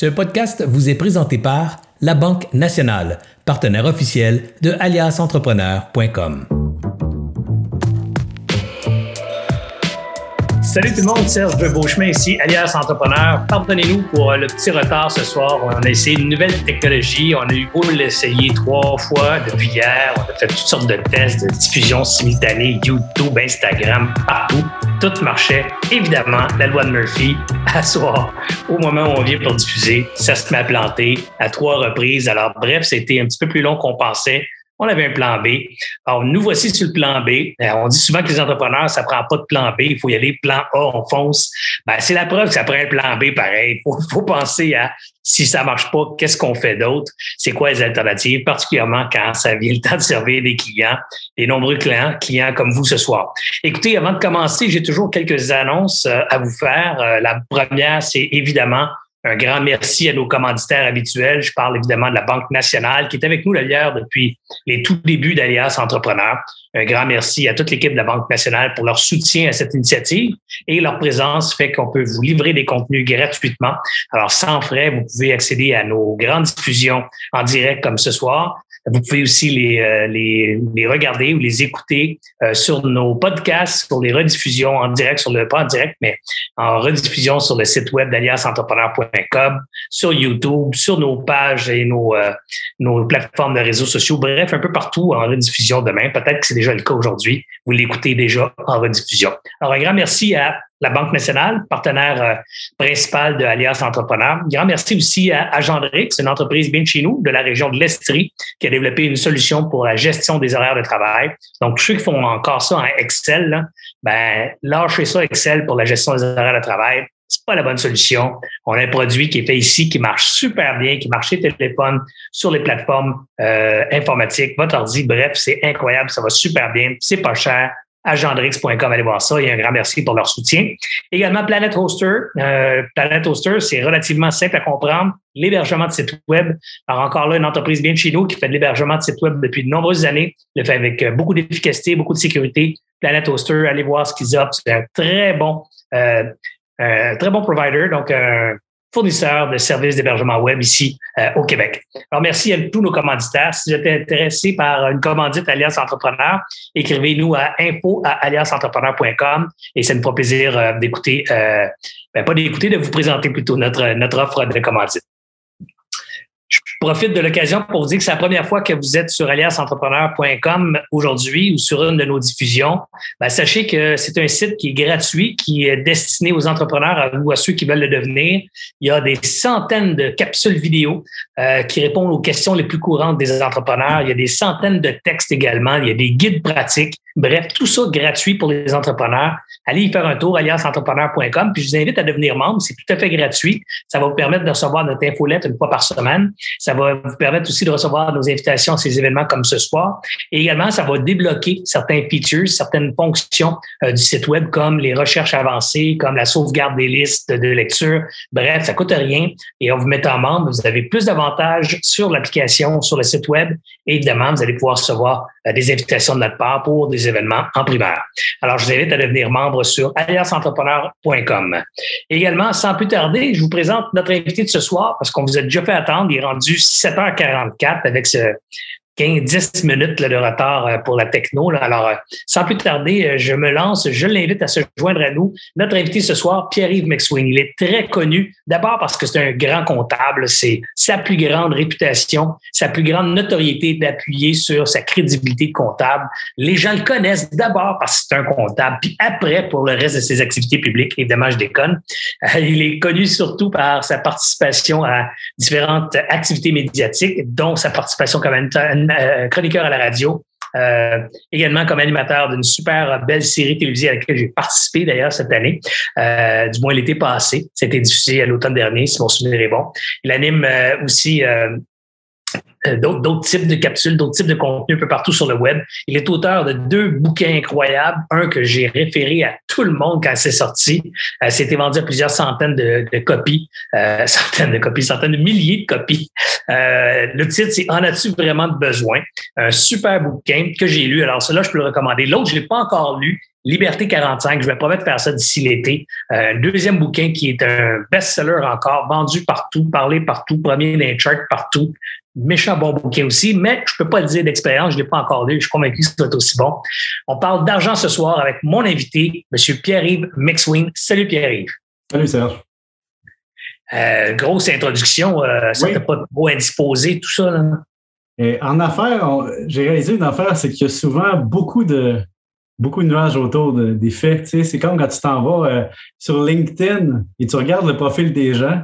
Ce podcast vous est présenté par La Banque Nationale, partenaire officiel de aliasentrepreneur.com. Salut tout le monde, Serge de Beauchemin ici, alias Entrepreneur. Pardonnez-nous pour euh, le petit retard ce soir. On a essayé une nouvelle technologie. On a eu beau l'essayer trois fois depuis hier. On a fait toutes sortes de tests de diffusion simultanée, YouTube, Instagram, partout. Tout marchait. Évidemment, la loi de Murphy, à soir, au moment où on vient pour diffuser, ça se met à planter à trois reprises. Alors bref, c'était un petit peu plus long qu'on pensait on avait un plan B. Alors, nous voici sur le plan B. Euh, on dit souvent que les entrepreneurs, ça prend pas de plan B. Il faut y aller plan A, on fonce. Ben, c'est la preuve que ça prend un plan B pareil. Il faut, faut, penser à si ça marche pas, qu'est-ce qu'on fait d'autre? C'est quoi les alternatives, particulièrement quand ça vient le temps de servir des clients, des nombreux clients, clients comme vous ce soir. Écoutez, avant de commencer, j'ai toujours quelques annonces euh, à vous faire. Euh, la première, c'est évidemment un grand merci à nos commanditaires habituels. Je parle évidemment de la Banque nationale qui est avec nous d'ailleurs depuis les tout débuts d'Alias Entrepreneurs. Un grand merci à toute l'équipe de la Banque nationale pour leur soutien à cette initiative et leur présence fait qu'on peut vous livrer des contenus gratuitement. Alors, sans frais, vous pouvez accéder à nos grandes diffusions en direct comme ce soir. Vous pouvez aussi les, euh, les, les regarder ou les écouter euh, sur nos podcasts, sur les rediffusions en direct, sur le pas en direct, mais en rediffusion sur le site web d'aliasentrepreneur.com, sur YouTube, sur nos pages et nos, euh, nos plateformes de réseaux sociaux. Bref, un peu partout en rediffusion demain. Peut-être que c'est déjà le cas aujourd'hui. Vous l'écoutez déjà en rediffusion. Alors, un grand merci à la Banque nationale, partenaire euh, principal de Alliance Entrepreneur. Grand merci aussi à Agendrix, une entreprise bien chez nous de la région de l'Estrie qui a développé une solution pour la gestion des horaires de travail. Donc, ceux qui font encore ça en Excel, là, ben, lâchez ça Excel pour la gestion des horaires de travail. C'est pas la bonne solution. On a un produit qui est fait ici, qui marche super bien, qui marche chez téléphone, sur les plateformes euh, informatiques, votre ordi. Bref, c'est incroyable, ça va super bien, c'est pas cher agendrix.com, allez voir ça. Et un grand merci pour leur soutien. Également, Planet Hoster. Euh, Planet Hoster, c'est relativement simple à comprendre. L'hébergement de site web. Alors, encore là, une entreprise bien de chez nous qui fait de l'hébergement de site web depuis de nombreuses années. Le fait avec euh, beaucoup d'efficacité, beaucoup de sécurité. Planet Hoster, allez voir ce qu'ils offrent. C'est un très bon, euh, euh, très bon provider. Donc, euh, fournisseur de services d'hébergement web ici euh, au Québec. Alors, merci à tous nos commanditaires. Si vous êtes intéressé par une commandite Alliance Entrepreneur, écrivez-nous à info à allianceentrepreneur.com et ça nous fera plaisir euh, d'écouter, euh, ben, pas d'écouter, de vous présenter plutôt notre, notre offre de commandite. Je profite de l'occasion pour vous dire que c'est la première fois que vous êtes sur aliasentrepreneur.com aujourd'hui ou sur une de nos diffusions. Ben, sachez que c'est un site qui est gratuit, qui est destiné aux entrepreneurs ou à ceux qui veulent le devenir. Il y a des centaines de capsules vidéo euh, qui répondent aux questions les plus courantes des entrepreneurs. Il y a des centaines de textes également. Il y a des guides pratiques. Bref, tout ça gratuit pour les entrepreneurs. Allez y faire un tour, aliasentrepreneur.com. Puis je vous invite à devenir membre. C'est tout à fait gratuit. Ça va vous permettre de recevoir notre infolette une fois par semaine. Ça va vous permettre aussi de recevoir nos invitations à ces événements comme ce soir. Et également, ça va débloquer certains features, certaines fonctions euh, du site web comme les recherches avancées, comme la sauvegarde des listes de lecture. Bref, ça coûte rien. Et en vous mettant membre, vous avez plus d'avantages sur l'application, sur le site web. Et évidemment, vous allez pouvoir recevoir euh, des invitations de notre part pour des événements en primaire. Alors, je vous invite à devenir membre sur allianceentrepreneur.com. Également, sans plus tarder, je vous présente notre invité de ce soir parce qu'on vous a déjà fait attendre. Il est rendu 7h44 avec ce 15, 10 minutes de retard euh, pour la techno. Alors, euh, sans plus tarder, euh, je me lance. Je l'invite à se joindre à nous. Notre invité ce soir, Pierre-Yves McSwing. Il est très connu, d'abord parce que c'est un grand comptable. C'est sa plus grande réputation, sa plus grande notoriété d'appuyer sur sa crédibilité de comptable. Les gens le connaissent d'abord parce que c'est un comptable, puis après pour le reste de ses activités publiques. Évidemment, je déconne. Il est connu surtout par sa participation à différentes activités médiatiques, dont sa participation comme euh, chroniqueur à la radio, euh, également comme animateur d'une super belle série télévisée à laquelle j'ai participé d'ailleurs cette année, euh, du moins l'été passé. C'était diffusé à l'automne dernier, si mon souvenir est bon. Il anime euh, aussi euh, d'autres types de capsules, d'autres types de contenus un peu partout sur le web. Il est auteur de deux bouquins incroyables. Un que j'ai référé à tout le monde quand c'est sorti. Euh, C'était vendu à plusieurs centaines de, de copies, euh, centaines de copies, centaines de milliers de copies. Euh, le titre, c'est En as-tu vraiment besoin? Un super bouquin que j'ai lu. Alors, celui-là, je peux le recommander. L'autre, je l'ai pas encore lu, Liberté 45. Je vais promettre de faire ça d'ici l'été. Un deuxième bouquin qui est un best-seller encore, vendu partout, parlé partout, premier dans les charts partout. Méchant bon bouquin aussi, mais je peux pas le dire d'expérience, je l'ai pas encore lu, je suis convaincu que ça va être aussi bon. On parle d'argent ce soir avec mon invité, M. Pierre-Yves Mixwing. Salut Pierre-Yves. Salut Serge. Euh, grosse introduction, euh, ça oui. pas trop indisposé, tout ça. Là. Et en affaires, j'ai réalisé une affaire, c'est qu'il y a souvent beaucoup de beaucoup de nuages autour de, des faits. Tu sais, c'est comme quand tu t'en vas euh, sur LinkedIn et tu regardes le profil des gens,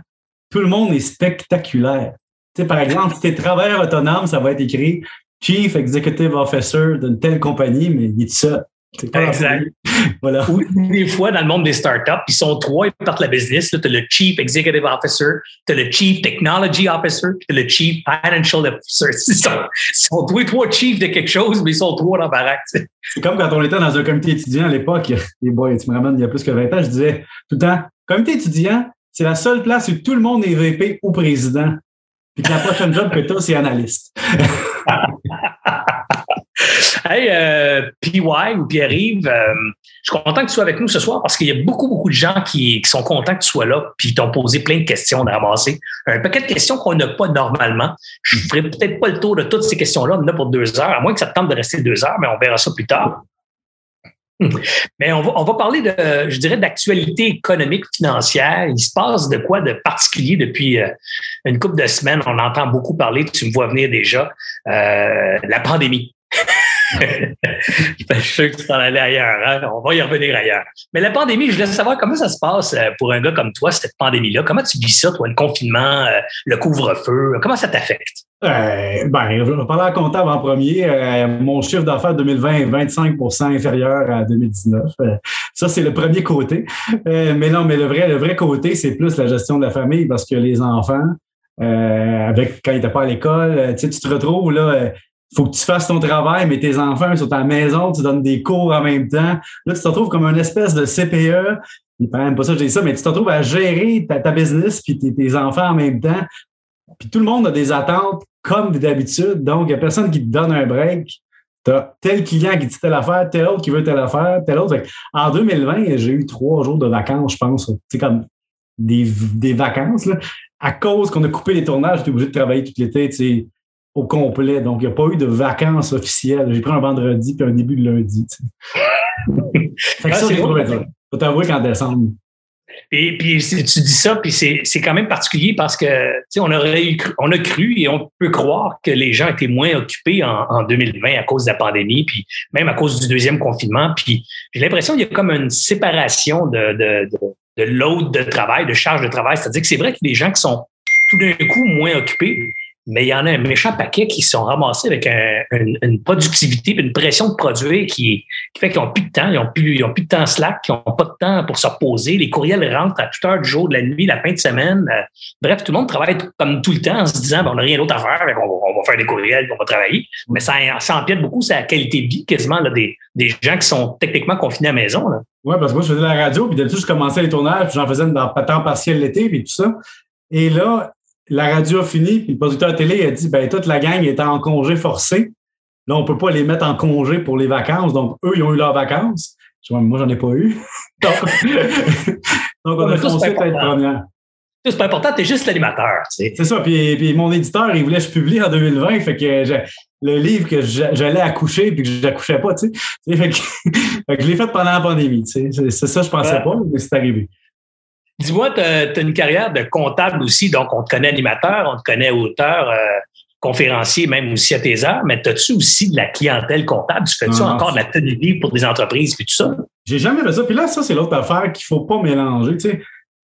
tout le monde est spectaculaire. Tu sais, par exemple, si tu es travailleur autonome, ça va être écrit Chief Executive Officer d'une telle compagnie, mais il est seul. Exact. voilà. Ou des fois, dans le monde des startups, ils sont trois, ils partent la business. Tu as le Chief Executive Officer, tu as le Chief Technology Officer, tu as le Chief Financial Officer. Ils sont, ils sont tous les trois chiefs de quelque chose, mais ils sont trois dans la baraque. C'est comme quand on était dans un comité étudiant à l'époque. Les boys, tu me ramènes il y a plus que 20 ans, je disais tout le temps, comité étudiant, c'est la seule place où tout le monde est VP ou président. Puis la prochaine job que tu as, c'est analyste. Hey, euh, PY ou Pierre-Yves, euh, je suis content que tu sois avec nous ce soir parce qu'il y a beaucoup, beaucoup de gens qui, sont contents que tu sois là puis t'ont posé plein de questions ramasser. Un paquet de questions qu'on n'a pas normalement. Je ne ferai peut-être pas le tour de toutes ces questions-là, on en a pour deux heures, à moins que ça te tente de rester deux heures, mais on verra ça plus tard. Mais on va, on va parler de, je dirais, d'actualité économique, financière. Il se passe de quoi de particulier depuis euh, une couple de semaines? On entend beaucoup parler, tu me vois venir déjà, euh, la pandémie. je suis sûr que tu t'en allais ailleurs. Hein? On va y revenir ailleurs. Mais la pandémie, je voulais savoir comment ça se passe euh, pour un gars comme toi, cette pandémie-là. Comment tu vis ça, toi, le confinement, euh, le couvre-feu? Comment ça t'affecte? Euh, ben, je vais parler à comptable en premier. Euh, mon chiffre d'affaires 2020 est 25% inférieur à 2019. Euh, ça, c'est le premier côté. mais non, mais le vrai, le vrai côté, c'est plus la gestion de la famille parce que les enfants, avec quand ils n'étaient pas à l'école, tu te retrouves là faut que tu fasses ton travail, mais tes enfants sont à la maison, tu donnes des cours en même temps. Là, tu te retrouves comme une espèce de CPE. Il pas même pas ça, j'ai ça, mais tu te retrouves à gérer ta, business puis tes, enfants en même temps. Puis tout le monde a des attentes comme d'habitude. Donc, il n'y a personne qui te donne un break. Tu as tel client qui dit telle affaire, tel autre qui veut telle affaire, tel autre. En 2020, j'ai eu trois jours de vacances, je pense. C'est comme des, des vacances. Là. À cause qu'on a coupé les tournages, j'étais obligé de travailler tout l'été. Au complet. Donc, il n'y a pas eu de vacances officielles. J'ai pris un vendredi puis un début de lundi. fait que ça, j'ai trouvé dur. Faut t'avouer qu'en décembre. Et puis, tu dis ça, puis c'est quand même particulier parce que, on aurait eu, on a cru et on peut croire que les gens étaient moins occupés en, 2020 à cause de la pandémie, puis même à cause du deuxième confinement. Puis j'ai l'impression qu'il y a comme une séparation de, de, de, de load de travail, de charge de travail. C'est-à-dire que c'est vrai a des gens qui sont tout d'un coup moins occupés, mais il y en a un méchant paquet qui sont ramassés avec une, productivité, une pression de produire qui, fait qu'ils n'ont plus de temps, ils n'ont plus, plus de temps slack, ils n'ont pas de temps pour se reposer. Les courriels rentrent à toute heure du jour, de la nuit, la fin de semaine. Euh, bref, tout le monde travaille comme tout le temps en se disant ben, on n'a rien d'autre à faire, on, va faire des courriels, on va travailler. Mais ça, empiète beaucoup sa qualité de vie quasiment là, des, des gens qui sont techniquement confinés à la maison. Oui, parce que moi, je faisais la radio, puis d'habitude, je commençais les tournages, puis j'en faisais dans temps partiel l'été, puis tout ça. Et là, la radio a fini, puis le producteur de télé a dit ben toute la gang est en congé forcé. Là, on ne peut pas les mettre en congé pour les vacances. Donc, eux, ils ont eu leurs vacances. Moi, j'en ai pas eu. donc, on a foncé être première. C'est pas important, tu es juste l'animateur. C'est ça. Puis, puis, mon éditeur, il voulait que je publie en 2020. Fait que le livre que j'allais accoucher puis que j'accouchais pas, tu sais. Fait, que, je l'ai fait pendant la pandémie. C'est ça, je pensais pas, mais c'est arrivé. Dis-moi, tu as, une carrière de comptable aussi, donc on te connaît animateur, on te connaît auteur, euh, conférencier, même aussi à tes heures, mais as-tu aussi de la clientèle comptable? Tu fais-tu encore de la tenue de pour des entreprises et tout ça? J'ai jamais fait ça. Puis là, ça, c'est l'autre affaire qu'il ne faut pas mélanger. Tu sais,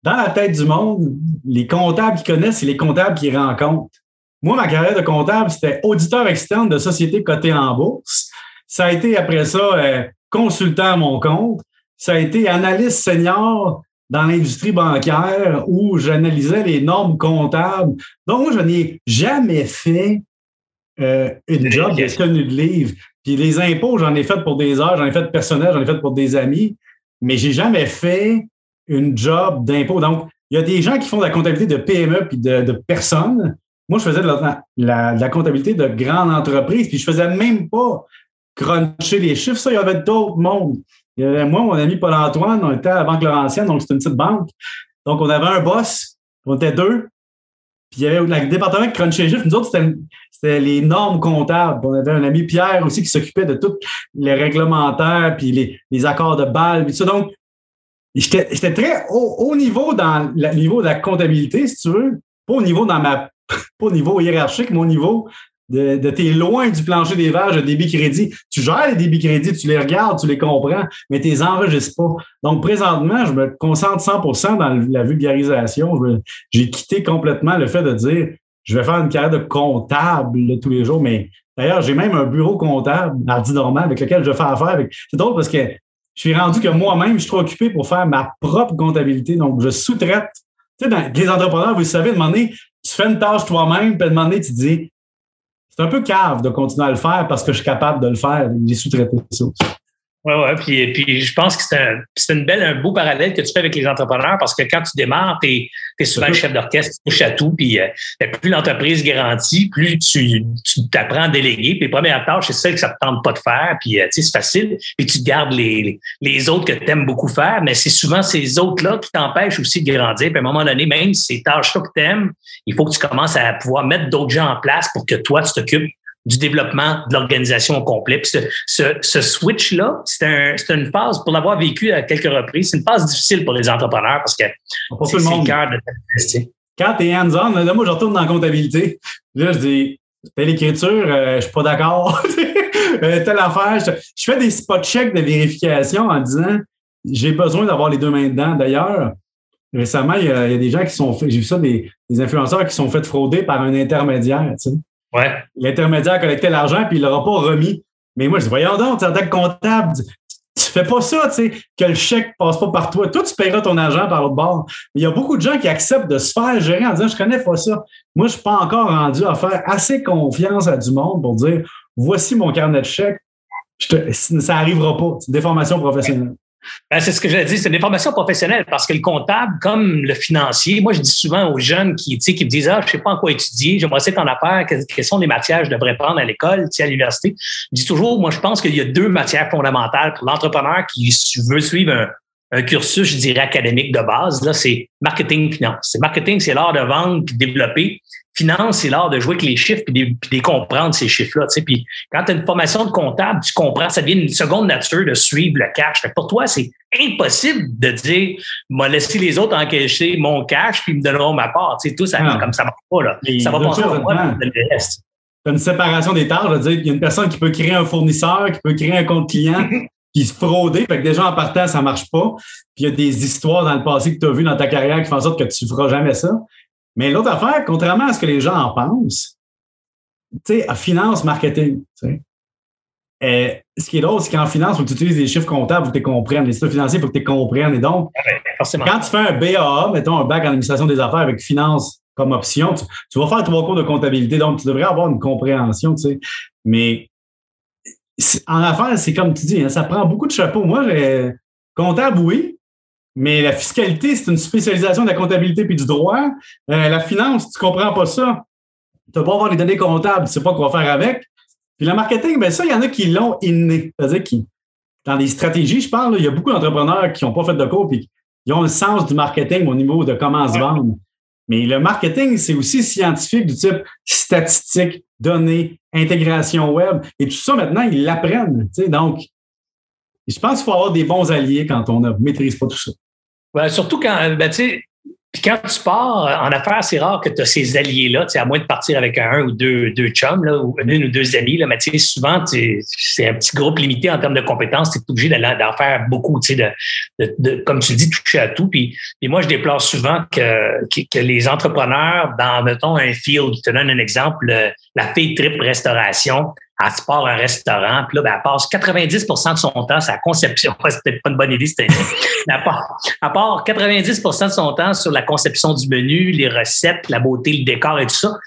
dans la tête du monde, les comptables qui connaissent, c'est les comptables qui rencontrent. Moi, ma carrière de comptable, c'était auditeur externe de sociétés cotées en bourse. Ça a été après ça euh, consultant à mon compte. Ça a été analyste senior dans l'industrie bancaire où j'analysais les normes comptables. Donc, moi, je n'ai jamais fait euh, une job de tenue de livre. Puis les impôts, j'en ai fait pour des heures, j'en ai fait personnel, j'en ai fait pour des amis, mais j'ai jamais fait une job d'impôt. Donc, il y a des gens qui font de la comptabilité de PME puis de, personnes. Moi, je faisais de la, de la, comptabilité de grandes entreprises, puis je faisais même pas cruncher les chiffres. Ça, il y avait d'autres mondes. Moi, mon ami Paul-Antoine, on était à la Banque Laurentienne, donc c'est une petite banque. Donc, on avait un boss, on était deux. Puis il y avait le département qui crunchait juste. Nous autres, c'était les normes comptables. On avait un ami Pierre aussi qui s'occupait de tous les réglementaires, puis les, accords de balle, puis ça. Donc, j'étais très haut, niveau dans le niveau de la comptabilité, si tu veux. Pas au niveau dans ma pas au niveau hiérarchique, mais au niveau de, de t'es loin du plancher des vaches de débit crédit. Tu gères les débits crédits, tu les regardes, tu les comprends, mais tu les enregistres pas. Donc, présentement, je me concentre 100% dans la vulgarisation. J'ai quitté complètement le fait de dire, je vais faire une carrière de comptable tous les jours, mais d'ailleurs, j'ai même un bureau comptable dit normal avec lequel je fais affaire. C'est drôle parce que je suis rendu que moi-même, je suis trop occupé pour faire ma propre comptabilité. Donc, je sous-traite. Tu sais, dans les entrepreneurs, vous savez, demander, tu fais une tâche toi-même, puis demander, tu dis, c'est un peu cave de continuer à le faire parce que je suis capable de le faire. J'ai sous-traité ça oui, oui. Puis, puis je pense que c'est un, une belle, un beau parallèle que tu fais avec les entrepreneurs parce que quand tu démarres, tu es, souvent le chef d'orchestre, tu touches à tout. Puis euh, plus l'entreprise grandit, plus tu t'apprends à déléguer. Puis les premières tâches, c'est celles que ça ne te tente pas de faire. Puis euh, tu sais, c'est facile. Puis tu gardes les, les autres que tu aimes beaucoup faire. Mais c'est souvent ces autres-là qui t'empêchent aussi de grandir. Puis à un moment donné, même ces tâches-là que tu aimes, il faut que tu commences à pouvoir mettre d'autres gens en place pour que toi, tu t'occupes du développement de l'organisation au complet. Puis ce, ce, switch-là, c'est un, une phase, pour l'avoir vécu à quelques reprises, c'est une phase difficile pour les entrepreneurs parce que c'est le cœur de Quand tu es hands-on, là, moi, je retourne dans la comptabilité. Là, je dis, telle écriture, euh, je suis pas d'accord. euh, telle affaire. Je, je, fais des spot checks de vérification en disant, j'ai besoin d'avoir les deux mains dedans. D'ailleurs, récemment, il y, a, il y, a, des gens qui sont j'ai vu ça, des, des influenceurs qui sont fait frauder par un intermédiaire. Tu sais. Ouais. L'intermédiaire collectait l'argent, puis il ne l'aura pas remis. Mais moi, je dis, voyons donc, en tant que comptable, tu fais pas ça, tu sais, que le chèque passe pas par toi. Toi, tu paieras ton argent par l'autre bord. Mais il y a beaucoup de gens qui acceptent de se faire gérer en disant, je connais pas ça. Moi, je suis pas encore rendu à faire assez confiance à du monde pour dire, voici mon carnet de chèques. ça arrivera pas. C'est une déformation professionnelle. Ben, c'est ce que j'ai dit, c'est une formation professionnelle parce que le comptable, comme le financier, moi, je dis souvent aux jeunes qui, qui me disent Ah, je sais pas en quoi étudier, j'aimerais essayer en affaires, quelles sont les matières que je devrais prendre à l'école, à l'université. Je dis toujours, moi, je pense qu'il y a deux matières fondamentales pour l'entrepreneur qui veut suivre un, un cursus, je dirais, académique de base. Là, c'est marketing finance. Marketing, c'est l'art de vendre puis de développer. Finance, c'est l'art de jouer avec les chiffres puis de, comprendre ces chiffres-là. Tu sais. Puis quand tu as une formation de comptable, tu comprends, ça devient une seconde nature de suivre le cash. pour toi, c'est impossible de dire, m'a laissé les autres encaisser mon cash puis ils me donneront ma part. Tu sais, tout ça, ah. comme ça marche pas. Là. ça va passer au le reste. une séparation des tâches. dire, il y a une personne qui peut créer un fournisseur, qui peut créer un compte client, qui se frauder. Fait que déjà, en partant, ça marche pas. Puis il y a des histoires dans le passé que tu as vues dans ta carrière qui font en sorte que tu ne feras jamais ça. Mais l'autre affaire, contrairement à ce que les gens en pensent, tu sais, à finance, marketing, tu sais. Euh, ce qui est drôle, c'est qu'en finance, faut que tu utilises des chiffres comptables pour que tu comprennes. Les chiffres financiers, il faut que tu comprennes. Et donc, quand tu fais un BAA, mettons un bac en administration des affaires avec finance comme option, tu, tu, vas faire trois cours de comptabilité. Donc, tu devrais avoir une compréhension, tu sais. Mais en affaires, c'est comme tu dis, hein, ça prend beaucoup de chapeaux. Moi, comptable, oui, mais la fiscalité, c'est une spécialisation de la comptabilité puis du droit. Euh, la finance, tu ne comprends pas ça. Tu vas pas avoir les données comptables, tu ne sais pas quoi faire avec. Puis le marketing, ben ça, il y en a qui l'ont inné. C'est-à-dire qui, dans les stratégies, je parle, il y a beaucoup d'entrepreneurs qui n'ont pas fait de cours puis qui ont le sens du marketing au niveau de comment se vendre. Mais le marketing, c'est aussi scientifique du type statistique, données, intégration web. Et tout ça, maintenant, ils l'apprennent. Donc, je pense qu'il faut avoir des bons alliés quand on ne maîtrise pas tout ça. surtout quand, ben, tu sais, puis quand tu pars euh, en affaires, c'est rare que tu as ces alliés-là, à moins de partir avec un ou deux, deux chums, là, ou une ou deux amis. Là, mais souvent, c'est un petit groupe limité en termes de compétences. Tu es obligé d'en faire beaucoup, de, de, de, comme tu dis, toucher à tout. Puis, moi, je déplore souvent que, que, les entrepreneurs, dans, mettons, un field, je te donne un exemple, la fille trip restauration, elle se part un restaurant, puis là, ben, elle passe 90% de son temps sur la conception. C'est peut-être pas une bonne idée, c'était. elle, part, elle part 90% de son temps sur la conception du menu, les recettes, la beauté, le décor et tout ça.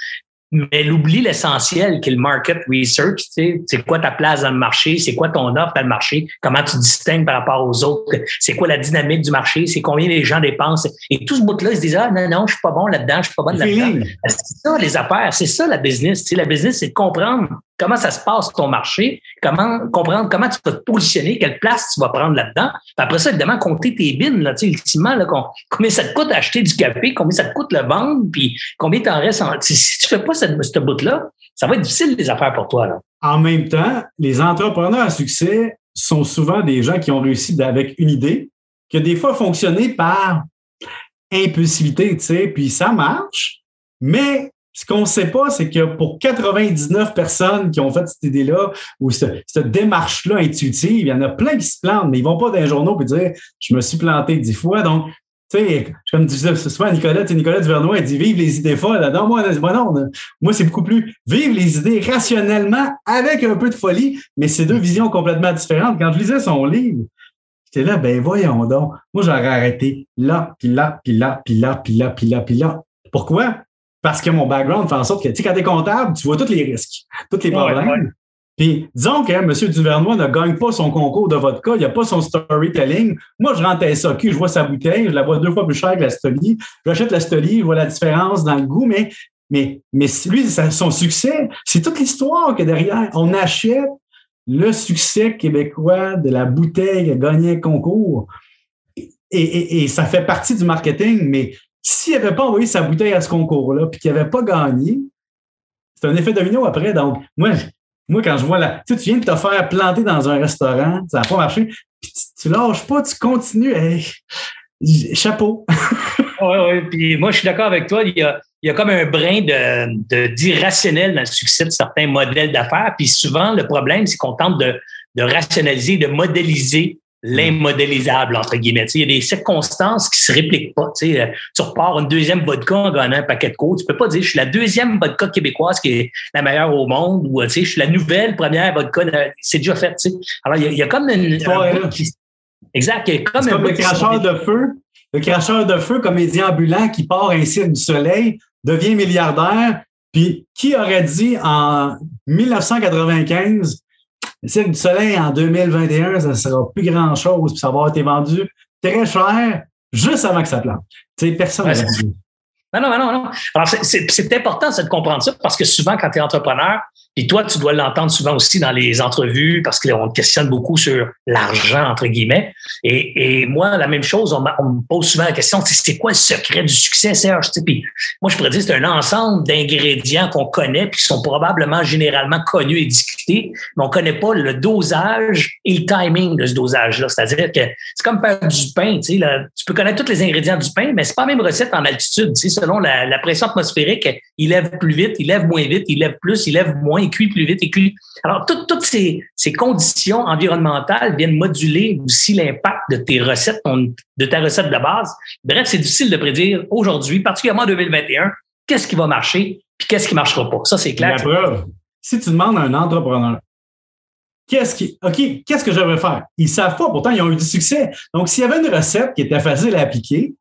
Mais elle oublie l'essentiel qui est le market research. Tu sais, c'est quoi ta place dans le marché? C'est quoi ton offre dans le marché? Comment tu distingues par rapport aux autres? C'est quoi la dynamique du marché? C'est combien les gens dépensent? Et tout ce bout-là, ils se disent, ah, non, non, je suis pas bon là-dedans, je suis pas bonne là-dedans. C'est ça, les affaires. C'est ça, la business. Tu sais, la business, c'est de comprendre comment ça se passe ton marché, comment comprendre comment tu vas te positionner, quelle place tu vas prendre là-dedans? après ça, évidemment, compter tes bins, là, ultimement, là, combien ça te coûte acheter du café, combien ça te coûte le vendre, puis combien t'en restes en. Si tu fais pas cette, ce bout-là, ça va être difficile les affaires pour toi. Là. En même temps, les entrepreneurs à succès sont souvent des gens qui ont réussi avec une idée, qui a des fois fonctionné par impulsivité, tu sais, puis ça marche, mais ce qu'on ne sait pas, c'est que pour 99 personnes qui ont fait cette idée-là ou cette, démarche-là intuitive, il y en a plein qui se plantent, mais ils ne vont pas dans les journaux et dire Je me suis planté dix fois. Donc, tu sais, comme disais souvent Nicolas, Nicolas Duvernois, il dit Vive les idées folles. Non, moi, non, moi, c'est beaucoup plus Vive les idées rationnellement avec un peu de folie, mais c'est deux visions complètement différentes. Quand je lisais son livre, j'étais là, ben voyons donc. Moi, j'aurais arrêté là, puis là, puis là, puis là, puis là, puis là, puis là. Pourquoi? Parce que mon background fait en sorte que, tu sais, quand tu es comptable, tu vois tous les risques, tous les problèmes. Puis, disons que M. Duvernois ne gagne pas son concours de vodka, il n'a pas son storytelling. Moi, je rentre à SAQ, je vois sa bouteille, je la vois deux fois plus cher que la Stoli. J'achète la Stoli, je vois la différence dans le goût, mais, mais, mais lui, son succès, c'est toute l'histoire que derrière. On achète le succès québécois de la bouteille a gagné un concours. Et, et, ça fait partie du marketing, mais s'il n'avait pas envoyé sa bouteille à ce concours-là, puis qu'il n'avait pas gagné, c'est un effet domino après. Donc, moi, moi quand je vois la. Tu viens de te faire planter dans un restaurant, ça n'a pas marché, puis tu, ne lâches pas, tu continues. chapeau. oui, oui. Puis moi, je suis d'accord avec toi. Il y a, il y a comme un brin de, d'irrationnel dans le succès de certains modèles d'affaires. Puis souvent, le problème, c'est qu'on tente de, de rationaliser, de modéliser l'immodélisable, entre guillemets. il y a des circonstances qui se répliquent pas. Tu, sais, tu repars une deuxième vodka en gagnant un paquet de côtes. Tu peux pas dire je suis la deuxième vodka québécoise qui est la meilleure au monde ou je suis la nouvelle première vodka. C'est déjà fait. Tu sais. Alors, il y, a, comme une. Exact. Il y a comme, comme le cracheur de feu. Le cracheur de feu, comédien ambulant qui part ainsi du soleil, devient milliardaire. Puis qui aurait dit en 1995 le Cirque du Soleil en 2021, ça ne sera plus grand-chose, puis ça va avoir été vendu très cher juste avant que ça plante. Tu sais, personne n'a dit. Non, non, non, non. Alors, c'est important de comprendre ça parce que souvent, quand tu es entrepreneur, puis toi, tu dois l'entendre souvent aussi dans les entrevues parce qu'on te questionne beaucoup sur l'argent, entre guillemets. Et, et, moi, la même chose, on, me pose souvent la question, c'est quoi le secret du succès, Serge? Puis moi, je pourrais dire c'est un ensemble d'ingrédients qu'on connaît puis qui sont probablement généralement connus et discutés, mais on connaît pas le dosage et le timing de ce dosage-là. C'est-à-dire que c'est comme faire du pain. Là, tu peux connaître tous les ingrédients du pain, mais c'est pas la même recette en altitude. Selon la, la pression atmosphérique, il lève plus vite, il lève moins vite, il lève plus, il lève moins cuit plus vite, il cuit. Alors, toutes ces, conditions environnementales viennent moduler aussi l'impact de tes recettes, de ta recette de base. Bref, c'est difficile de prédire aujourd'hui, particulièrement en 2021, qu'est-ce qui va marcher puis qu'est-ce qui ne marchera pas. Ça, c'est clair. La preuve, si tu demandes à un entrepreneur, qu'est-ce qui, OK, qu'est-ce que je vais faire? Ils ne savent pas, pourtant, ils ont eu du succès. Donc, s'il y avait une recette qui était facile à appliquer,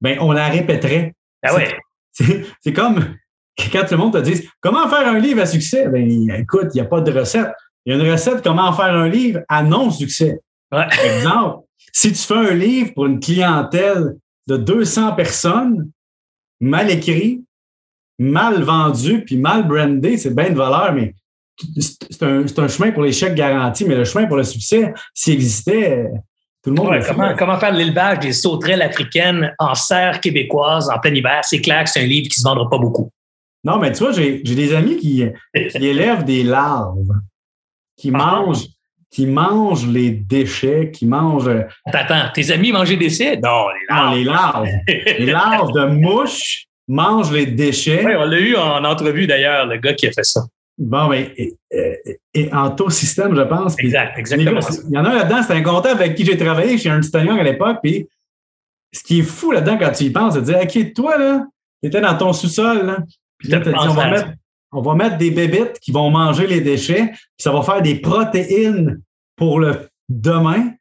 ben, on la répéterait. Ah ouais. C'est comme quand tout le monde te dit comment faire un livre à succès, ben écoute, il n'y a pas de recette. Il y a une recette comment faire un livre à non-succès. Par exemple, si tu fais un livre pour une clientèle de 200 personnes, mal écrit, mal vendu, puis mal brandé, c'est bien de valeur, mais c'est un, chemin pour l'échec garanti, mais le chemin pour le succès, s'il existait, tout le monde ouais, comment, comment, faire l'élevage des sauterelles africaines en serre québécoise en plein hiver? C'est clair que c'est un livre qui ne se vendra pas beaucoup. Non, mais tu vois, j'ai des amis qui, élèvent des larves, qui ah. mangent, qui mangent les déchets, qui mangent. Attends, attends, tes amis mangent des déchets? Non, les larves. les larves. les larves de mouches mangent les déchets. Oui, on l'a eu en entrevue d'ailleurs, le gars qui a fait ça. Bon, mais et, et, en taux système, je pense. Exact, exactement. Il y en a un là-dedans, c'est un comptable avec qui j'ai travaillé chez un petit à l'époque. Puis ce qui est fou là-dedans quand tu y penses, c'est de dire OK, toi, là, tu étais dans ton sous-sol, là, on va, mettre, on va mettre des bébites qui vont manger les déchets, puis ça va faire des protéines pour le demain.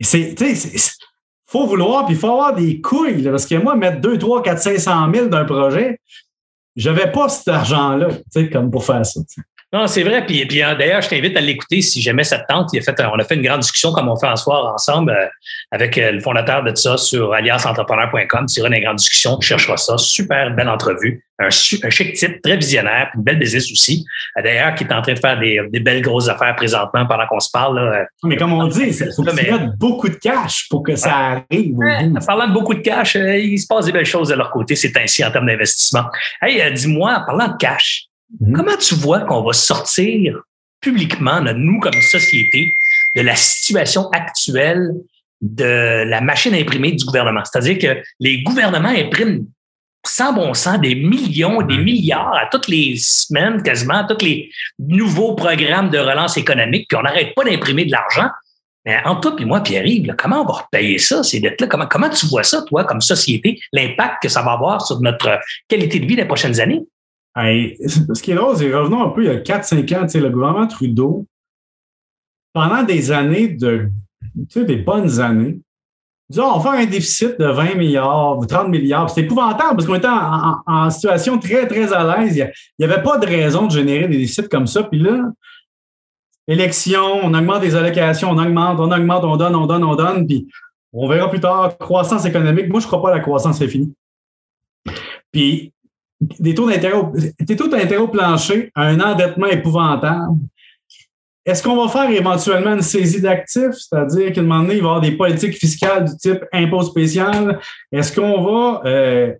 C'est, faut vouloir, puis il faut avoir des couilles, parce que moi, mettre 2, 3, 4, 500 000 d'un projet, j'avais pas cet argent-là, tu sais, comme pour faire ça. Non, c'est vrai. Puis, puis hein, d'ailleurs, je t'invite à l'écouter si jamais ça te tente. Il a fait, on a fait une grande discussion comme on fait en soir ensemble euh, avec euh, le fondateur de ça sur allianceentrepreneur.com. Tu iras une grande discussion, tu chercheras ça. Super belle entrevue. Un, un chic type, très visionnaire, une belle business aussi. Euh, d'ailleurs, qui est en train de faire des, des belles grosses affaires présentement pendant qu'on se parle. Mais comme on dit, il faut que beaucoup de cash pour que ça arrive. en parlant de beaucoup de cash, il se passe des belles choses de leur côté. C'est ainsi en termes d'investissement. Hey, dis-moi, en parlant de cash, Mhm. Comment tu vois qu'on va sortir publiquement, nous comme société, de la situation actuelle de la machine imprimée du gouvernement? C'est-à-dire que les gouvernements impriment sans bon sens des millions, des milliards à toutes les semaines, quasiment, à tous les nouveaux programmes de relance économique, puis on n'arrête pas d'imprimer de l'argent. Mais en toi et moi, Pierre-Yves, comment on va repayer ça, ces dettes-là? Comment, comment tu vois ça, toi, comme société, l'impact que ça va avoir sur notre qualité de vie les prochaines années? Ce qui est drôle, c'est revenons un peu il y a 4-5 ans, le gouvernement Trudeau, pendant des années de des bonnes années, disons, on va faire un déficit de 20 milliards ou 30 milliards. C'était épouvantable parce qu'on était en, situation très, très à l'aise. Il n'y avait pas de raison de générer des déficits comme ça. Puis là, élection, on augmente les allocations, on augmente, on augmente, on donne, on donne, on donne. Puis on verra plus tard, croissance économique. Moi, je ne crois pas à la croissance, fini. Puis des taux d'intérêt au, plancher, un endettement épouvantable. Est-ce qu'on va faire éventuellement une saisie d'actifs, c'est-à-dire qu'à un moment donné, il va y avoir des politiques fiscales du type impôt spécial? Est-ce qu'on va euh,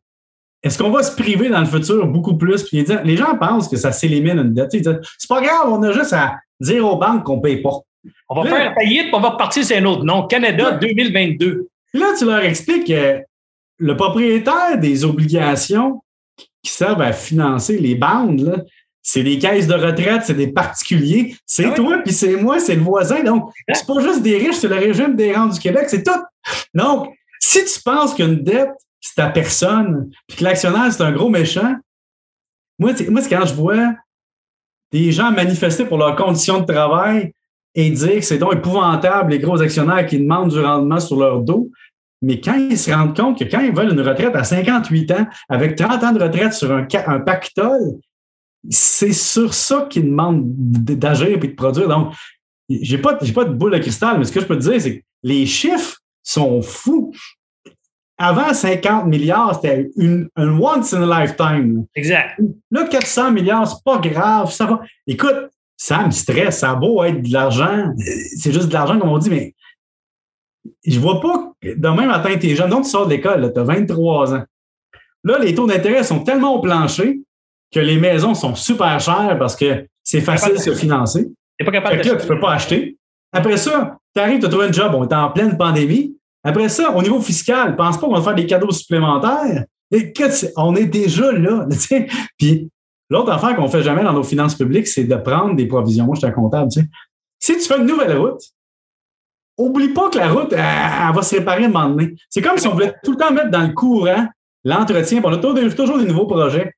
est-ce qu'on va se priver dans le futur beaucoup plus? Puis les gens pensent que ça s'élimine une dette. C'est pas grave, on a juste à dire aux banques qu'on ne paye pas. On va faire faillite, on va repartir c'est un autre nom. Canada 2022. Là, tu leur expliques que le propriétaire des obligations qui servent à financer les bandes, c'est des caisses de retraite, c'est des particuliers. C'est ah toi, puis c'est moi, c'est le voisin. Donc, c'est pas juste des riches, c'est le régime des rangs du Québec, c'est tout. Donc, si tu penses qu'une dette, c'est ta personne, puis que l'actionnaire, c'est un gros méchant, moi, moi c'est quand je vois des gens manifester pour leurs conditions de travail et dire que c'est donc épouvantable les gros actionnaires qui demandent du rendement sur leur dos, mais quand ils se rendent compte que quand ils veulent une retraite à 58 ans, avec 30 ans de retraite sur un, un pactole, c'est sur ça qu'ils demandent d'agir et de produire. Donc, j'ai pas, pas de boule de cristal, mais ce que je peux te dire, c'est que les chiffres sont fous. Avant 50 milliards, c'était une, un once in a lifetime. Exact. Là, 400 milliards, c'est pas grave, ça va. Écoute, ça me stresse, ça a beau être de l'argent, c'est juste de l'argent, comme on dit, mais je vois pas, demain matin, tu es jeune, donc tu sors de l'école, tu as 23 ans. Là, les taux d'intérêt sont tellement au plancher que les maisons sont super chères parce que c'est facile de se financer. Tu pas capable de là, tu peux pas acheter. Après ça, tu arrives, tu as trouvé un job, on est en pleine pandémie. Après ça, au niveau fiscal, pense pas qu'on va faire des cadeaux supplémentaires. on est déjà là. Puis l'autre affaire qu'on fait jamais dans nos finances publiques, c'est de prendre des provisions. Moi, je suis un comptable. Si tu fais une nouvelle route, oublie pas que la route, elle, va se réparer un moment donné. C'est comme si on voulait tout le temps mettre dans le courant l'entretien. On a toujours des nouveaux projets.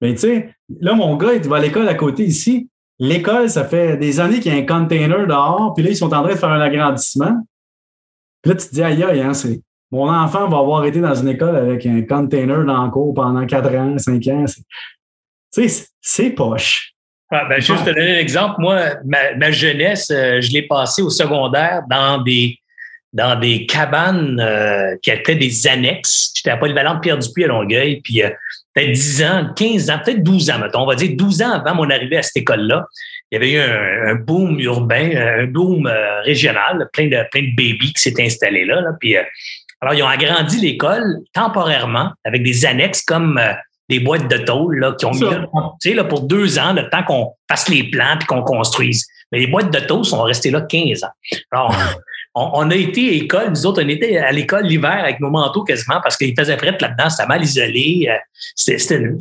Mais tu sais, là, mon gars, il va à l'école à côté ici. L'école, ça fait des années qu'il y a un container dehors, puis là, ils sont en train de faire un agrandissement. Puis là, tu te dis, aïe, aïe, hein. Mon enfant va avoir été dans une école avec un container dans le cours pendant 4 ans, 5 ans. Tu sais, c'est poche. Ah, ben, juste te donner un exemple. Moi, ma, jeunesse, euh, je l'ai passé au secondaire dans des, dans des cabanes euh, qui étaient des annexes. J'étais à Polyvalente Pierre Dupuis à Longueuil, puis euh, peut-être 10 ans, 15 ans, peut-être 12 ans, mettons. On va dire 12 ans avant mon arrivée à cette école-là. Il y avait eu un, boom urbain, un boom régional, plein de, plein de babies qui s'étaient installés là. là puis, alors, ils ont agrandi l'école temporairement avec des annexes comme des boîtes de tôle là, qui ont mis là, pour deux ans, le temps qu'on fasse les plans et qu'on construise. Mais les boîtes de tôle sont restées là 15 ans. Alors, on, a été à l'école, nous autres, on était à l'école l'hiver avec nos manteaux quasiment parce qu'il faisait frais là-dedans, c'était mal isolé. Euh, c'était une,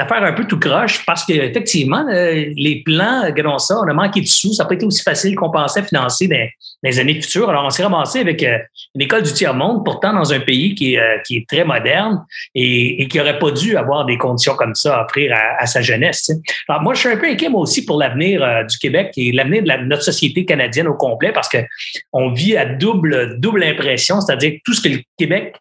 affaire un peu tout croche parce qu'effectivement, euh, les plans, regardons ça, on a manqué de sous, ça n'a pas été aussi facile qu'on pensait à financer dans, les années futures. Alors, on s'est ramassé avec euh, une école du tiers-monde, pourtant dans un pays qui qui est très moderne et, qui n'aurait pas dû avoir des conditions comme ça à offrir à, sa jeunesse. Alors, moi, je suis un peu inquiet, moi aussi, pour l'avenir du Québec et l'avenir de notre société canadienne au complet parce qu'on vit à double, double impression, c'est-à-dire tout ce que le Québec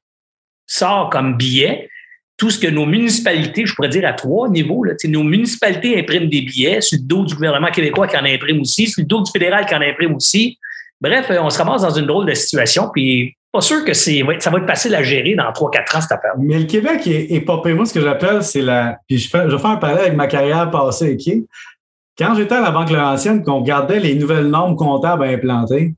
sort comme billet, tout ce que nos municipalités, je pourrais dire à trois niveaux, là, nos municipalités impriment des billets sur le dos du gouvernement québécois qui en imprime aussi, sur le dos du fédéral qui en imprime aussi. Bref, on se ramasse dans une drôle de situation, puis pas sûr que ça va être facile à gérer dans 3-4 ans, cette affaire. Mais le Québec est, est pas Moi, ce que j'appelle, c'est la. Puis je, fais, je vais faire un parallèle avec ma carrière passée, OK? Quand j'étais à la Banque Laurentienne, qu'on regardait les nouvelles normes comptables à implanter,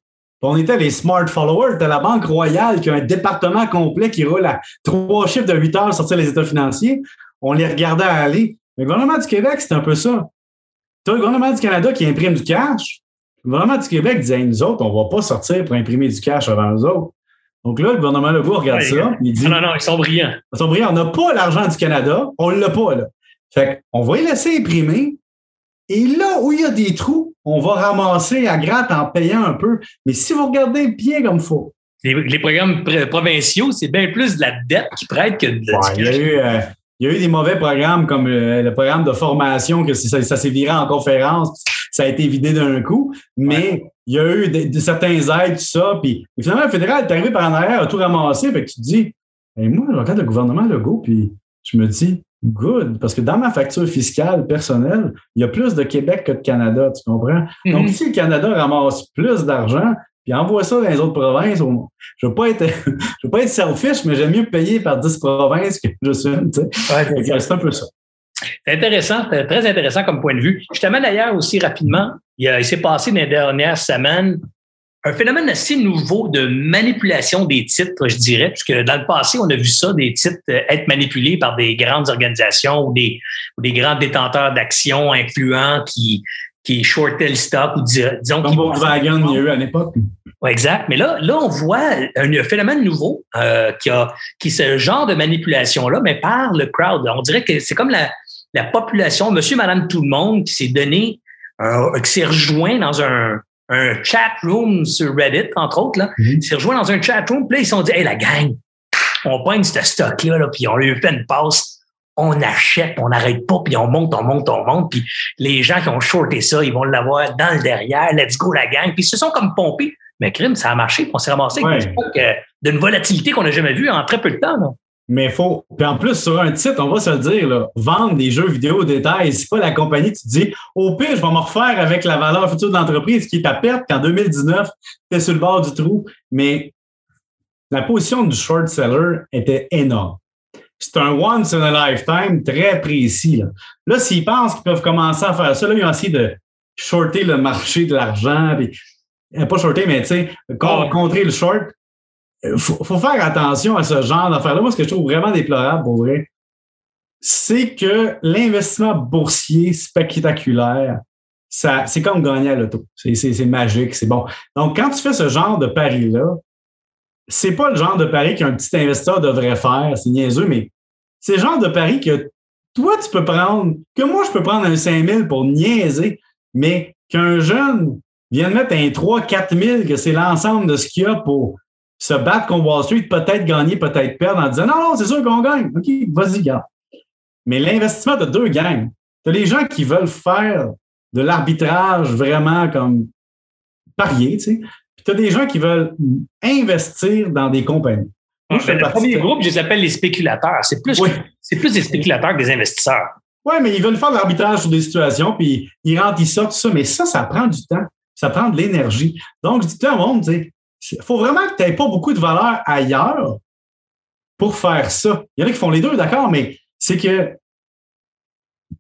on était les smart followers de la Banque Royale qui a un département complet qui roule à trois chiffres de 8 heures sortir les états financiers. On les regardait aller. Mais le gouvernement du Québec, c'est un peu ça. Tu as le gouvernement du Canada qui imprime du cash. Le gouvernement du Québec disait, nous autres, on ne va pas sortir pour imprimer du cash avant nous autres. Donc là, le gouvernement Legault regarde ça. Il dit, non, non, ils sont brillants. Ils sont brillants. On n'a pas l'argent du Canada. On ne l'a pas, là. Fait qu'on va y laisser imprimer. Et là où il y a des trous, on va ramasser à gratte en payant un peu. Mais si vous regardez bien comme il faut. Les, programmes provinciaux, c'est bien plus de la dette qui prête que de la ouais, il, y a eu, euh, il y a eu des mauvais programmes comme euh, le programme de formation, que ça, ça s'est viré en conférence, ça a été vidé d'un coup. Mais il y a eu de, certains aides, tout ça. Puis finalement, le fédéral est arrivé par en arrière, a tout ramassé. Fait que tu te dis, moi, je regarde le gouvernement Legault, puis je me dis, good, parce que dans ma facture fiscale personnelle, il y a plus de Québec que de Canada, tu comprends? Donc, mhm. si le Canada ramasse plus d'argent, puis envoie ça dans les autres provinces, je ne veux, pas être, je veux pas être selfish, mais j'aime mieux payer par 10 provinces que juste une. Tu sais. c'est un peu ça. C'est intéressant, très intéressant comme point de vue. Je t'amène d'ailleurs aussi rapidement. Il, il s'est passé dans les dernières semaines un phénomène assez nouveau de manipulation des titres, je dirais, puisque dans le passé, on a vu ça, des titres euh, être manipulés par des grandes organisations ou des, ou des grands détenteurs d'actions influents qui, qui shortaient le stock ou disons Comme Volkswagen, il y a eu à l'époque. exact. Mais là, là, on voit un phénomène nouveau euh, qui a qui ce genre de manipulation-là, mais par le crowd. On dirait que c'est comme la, la population, monsieur, madame, tout le monde qui s'est donné, euh, qui s'est rejoint dans un, un chat room sur Reddit, entre autres. Là. Mm-hmm. Ils s'est rejoint dans un chat room, puis là, ils se sont dit Hey, la gang, on pogne ce stock-là, là, puis on lui fait une passe. On achète, on n'arrête pas, puis on monte, on monte, on monte. Puis les gens qui ont shorté ça, ils vont l'avoir dans le derrière. Let's go, la gang. Puis ils se sont comme pompés. Mais crime, ça a marché. On s'est ramassé avec d'une volatilité qu'on n'a jamais vue en très peu de temps. Là. Mais faut. Puis en plus, sur un titre, on va se le dire, là, vendre des jeux vidéo au détail, c'est pas la compagnie, tu te dis, au pire, je vais me refaire avec la valeur future de l'entreprise qui est à perte qu'en 2019, tu sur le bord du trou. Mais la position du short seller était énorme. C'est un once in a lifetime très précis. Là, là s'ils pensent qu'ils peuvent commencer à faire ça, là, ils ont essayé de shorter le marché de l'argent, euh, pas shorter, mais tu sais, contrer le short il faut, faire attention à ce genre d'affaires-là. Moi, ce que je trouve vraiment déplorable, pour vrai, c'est que l'investissement boursier spectaculaire, ça, c'est comme gagner à l'auto. C'est, magique, c'est bon. Donc, quand tu fais ce genre de pari-là, c'est pas le genre de pari qu'un petit investisseur devrait faire, c'est niaiseux, mais c'est le genre de pari que toi, tu peux prendre, que moi, je peux prendre un 5 000 pour niaiser, mais qu'un jeune vienne mettre un 3 4 000, que c'est l'ensemble de ce qu'il y a pour se battre contre Wall Street, peut-être gagner, peut-être perdre, en disant non, non, c'est sûr qu'on gagne. OK, vas-y, gars. Mais l'investissement de deux gangs. Tu as les gens qui veulent faire de l'arbitrage vraiment comme parier, tu sais. Puis tu as des gens qui veulent investir dans des compagnies. Moi, je fais le premier groupe, je les appelle les spéculateurs. C'est plus, c'est plus des spéculateurs que des investisseurs. Oui, mais ils veulent faire de l'arbitrage sur des situations, puis ils rentrent, ils sortent, tout ça. Mais ça, ça prend du temps. Ça prend de l'énergie. Donc, je dis tout le monde, tu sais, il faut vraiment que tu n'aies pas beaucoup de valeur ailleurs pour faire ça. Il y en a qui font les deux, d'accord, mais c'est que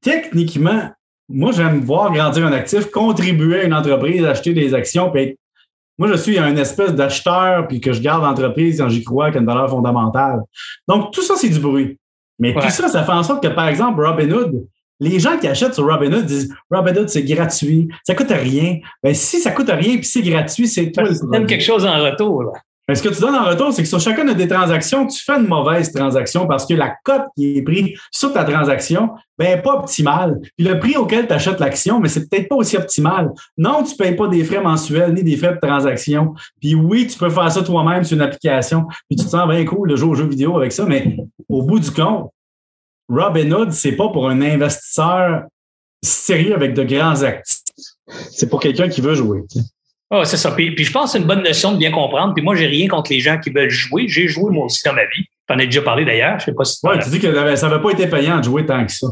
techniquement, moi, j'aime voir grandir un actif, contribuer à une entreprise, acheter des actions, puis moi, je suis un espèce d'acheteur, puis que je garde l'entreprise quand j'y crois, qu'il y a une valeur fondamentale. Donc, tout ça, c'est du bruit. Mais tout ça, ça fait en sorte que, par exemple, Robinhood, les gens qui achètent sur Robinhood disent Robinhood, c'est gratuit, ça coûte rien. Ben, si ça coûte rien puis c'est gratuit, c'est toi. Tu donnes quelque chose en retour. Là. Ben, ce que tu donnes en retour, c'est que sur chacune des transactions, tu fais une mauvaise transaction parce que la cote qui est prise sur ta transaction n'est ben, pas optimale. Puis le prix auquel tu achètes l'action, mais c'est peut-être pas aussi optimal. Non, tu ne payes pas des frais mensuels ni des frais de transaction. Puis oui, tu peux faire ça toi-même sur une application. Puis tu te sens bien cool de jouer aux jeux vidéo avec ça, mais au bout du compte, Robinhood, c'est pas pour un investisseur sérieux avec de grands actifs. C'est pour quelqu'un qui veut jouer. Oh, c'est ça. Puis, je pense que c'est une bonne notion de bien comprendre. Puis moi, j'ai rien contre les gens qui veulent jouer. J'ai joué moi aussi dans ma vie. Tu en as déjà parlé d'ailleurs. Je sais pas si Oui, tu dis que ça n'avait pas été payant de jouer tant que ça.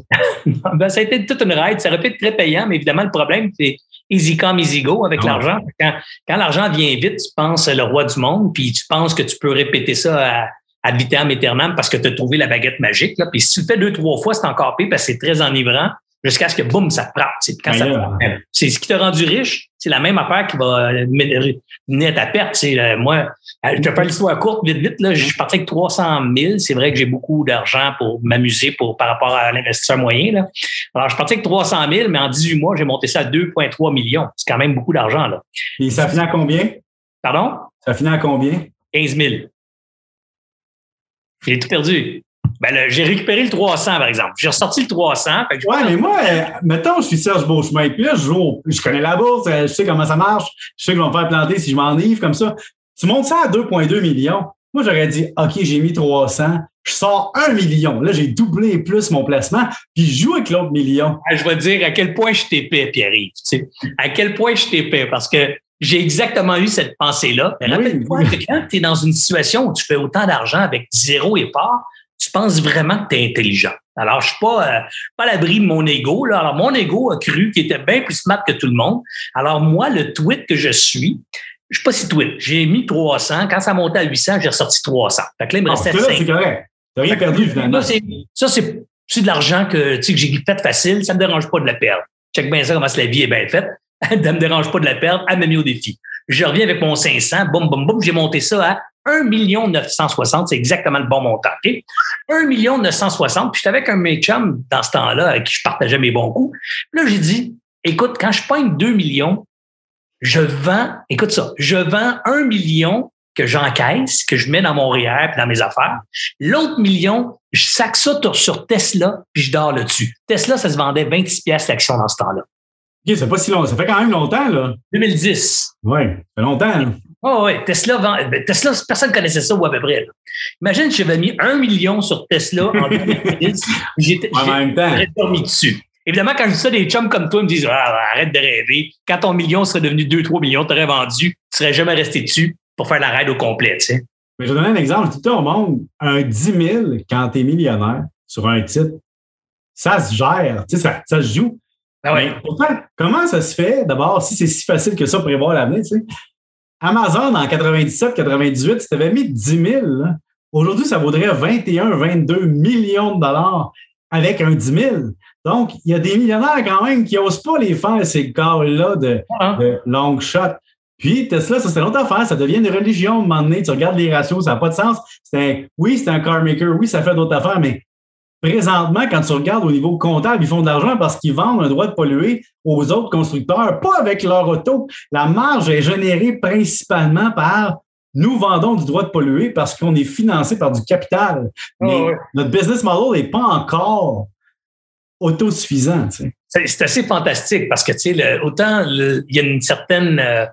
ben, ça a été toute une ride. Ça aurait pu être très payant, mais évidemment, le problème, c'est easy come, easy go avec l'argent. Quand, quand l'argent vient vite, tu penses le roi du monde, puis tu penses que tu peux répéter ça à, ad vitam aeternam parce que tu as trouvé la baguette magique. Là. Puis si tu le fais deux, trois fois, c'est encore pire parce que c'est très enivrant jusqu'à ce que, boum, ça te frappe. C'est quand ça C'est ce qui t'a rendu riche. C'est la même affaire qui va mener à ta perte. C'est euh, moi, euh, je te fais l'histoire courte, vite, vite. Là, je suis parti avec 300 000. C'est vrai que j'ai beaucoup d'argent pour m'amuser pour, par rapport à l'investisseur moyen. Là. Alors, je suis parti avec 300 000, mais en 18 mois, j'ai monté ça à 2,3 millions. C'est quand même beaucoup d'argent. là. Et ça finit à combien? Pardon? Ça finit à combien? 15 000. J'ai tout perdu. Ben, j'ai récupéré le 300, par exemple. J'ai ressorti le 300. ouais, mais moi, euh, mettons, je suis Serge Beauchemin, puis là, je joue, je connais la bourse, euh, je sais comment ça marche, je sais qu'ils vont me faire planter si je m'enivre comme ça. Tu montes ça à 2,2 millions. Moi, j'aurais dit, OK, j'ai mis 300, je sors 1 million. Là, j'ai doublé plus mon placement, puis je joue avec l'autre million. Ah, je vais te dire à quel point je t'épais, Pierre-Yves. Tu sais, à quel point je t'épais, parce que j'ai exactement eu cette pensée-là. Mais rappelle-toi que quand tu es dans une situation où tu fais autant d'argent avec zéro épart, tu penses vraiment que tu es intelligent. Alors, je suis pas, euh, pas à l'abri de mon ego. Là. Alors, mon ego a cru qu'il était bien plus smart que tout le monde. Alors, moi, le tweet que je suis, je sais pas si tweet, j'ai mis 300. Quand ça montait à 800, j'ai ressorti 300. Fait que là, il me ah, restait 5. C'est correct. T'as rien perdu, finalement. Ça, c'est, c'est de l'argent que, tu sais, que j'ai fait facile. Ça me dérange pas de la perdre. Check bien ça, comment la vie est bien faite. ça me dérange pas de la perdre. Elle m'a mis au défi. Je reviens avec mon 500. Boum, boum, boum. J'ai monté ça à 1 million 960, c'est exactement le bon montant. Okay? 1 million 960, puis j'étais avec un mec chum dans ce temps-là avec qui je partageais mes bons coups. Là, j'ai dit, écoute, quand je pogne 2 millions, je vends, écoute ça, je vends 1 million que j'encaisse, que je mets dans mon REER puis dans mes affaires. L'autre million, je sac ça sur Tesla puis je dors là-dessus. Tesla, ça se vendait 26 pièces l'action dans ce temps-là. OK, c'est pas si long. Ça fait quand même longtemps, là. 2010. Oui, ça fait longtemps. Oh oui, Tesla, vend, ben, Tesla, personne ne connaissait ça ou à peu près. Imagine, j'avais mis un million sur Tesla en 2010. J'étais dormi dessus. Évidemment, quand je dis ça, des chums comme toi me disent ah, arrête de rêver. Quand ton million serait devenu 2-3 millions, tu aurais vendu, tu serais jamais resté dessus pour faire la raid au complet. Tu sais. Mais je vais donner un exemple. Dis au monde, un 10 000 quand tu es millionnaire sur un titre, ça se gère, tu sais, ça, ça se joue. Ah ouais. comment ça se fait, d'abord, si c'est si facile que ça pour prévoir l'avenir, tu sais? Amazon, en 97, 98, si tu avais mis 10 000, aujourd'hui, ça vaudrait 21, 22 millions de dollars avec un 10 000. Donc, il y a des millionnaires quand même qui n'osent pas les faire, ces gars-là de, ah. de, long shot. Puis Tesla, ça c'est une autre affaire, ça devient une religion à un moment donné. Tu regardes les ratios, ça n'a pas de sens. Un, oui, c'est un car maker, oui, ça fait d'autres affaires, mais présentement, quand tu regardes au niveau comptable, ils font de l'argent parce qu'ils vendent un droit de polluer aux autres constructeurs, pas avec leur auto. La marge est générée principalement par nous vendons du droit de polluer parce qu'on est financé par du capital. Ah Mais notre business model n'est pas encore autosuffisant. C'est assez fantastique parce que, tu sais, autant il y a une certaine euh,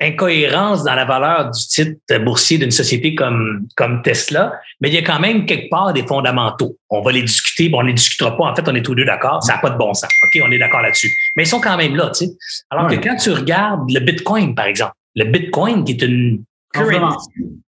incohérence dans la valeur du titre boursier d'une société comme, comme Tesla, mais il y a quand même quelque part des fondamentaux. On va les discuter, bon, on ne les discutera pas. En fait, on est tous deux d'accord. Ça n'a pas de bon sens. OK, on est d'accord là-dessus. Mais ils sont quand même là, tu sais. Alors que quand tu regardes le Bitcoin, par exemple, le Bitcoin qui est une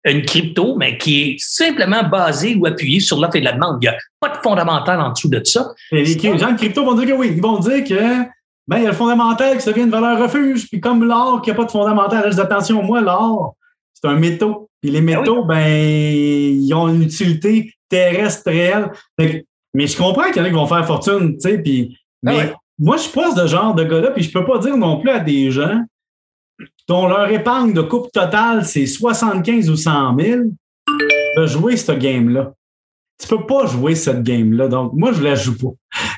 une crypto, mais qui est simplement basée ou appuyée sur l'offre et la demande. Il n'y a pas de fondamental en dessous de ça. les gens de crypto vont dire que oui. Ils vont dire que ben, il y a le fondamental qui devient une valeur refuge. Puis comme l'or qui n'a pas de fondamental, là, attention, moi, l'or, c'est un métaux. Puis les ben métaux, ben, ils ont une utilité terrestre réelle. mais je comprends qu'il y en a qui vont faire fortune, tu sais, puis, ah mais moi, je suis pas ce genre de gars-là, puis je peux pas dire non plus à des gens dont leur épargne de coupe totale, c'est 75 ou 100 000, de jouer ce game-là. Tu peux pas jouer cette game-là. Donc, moi, je la joue pas.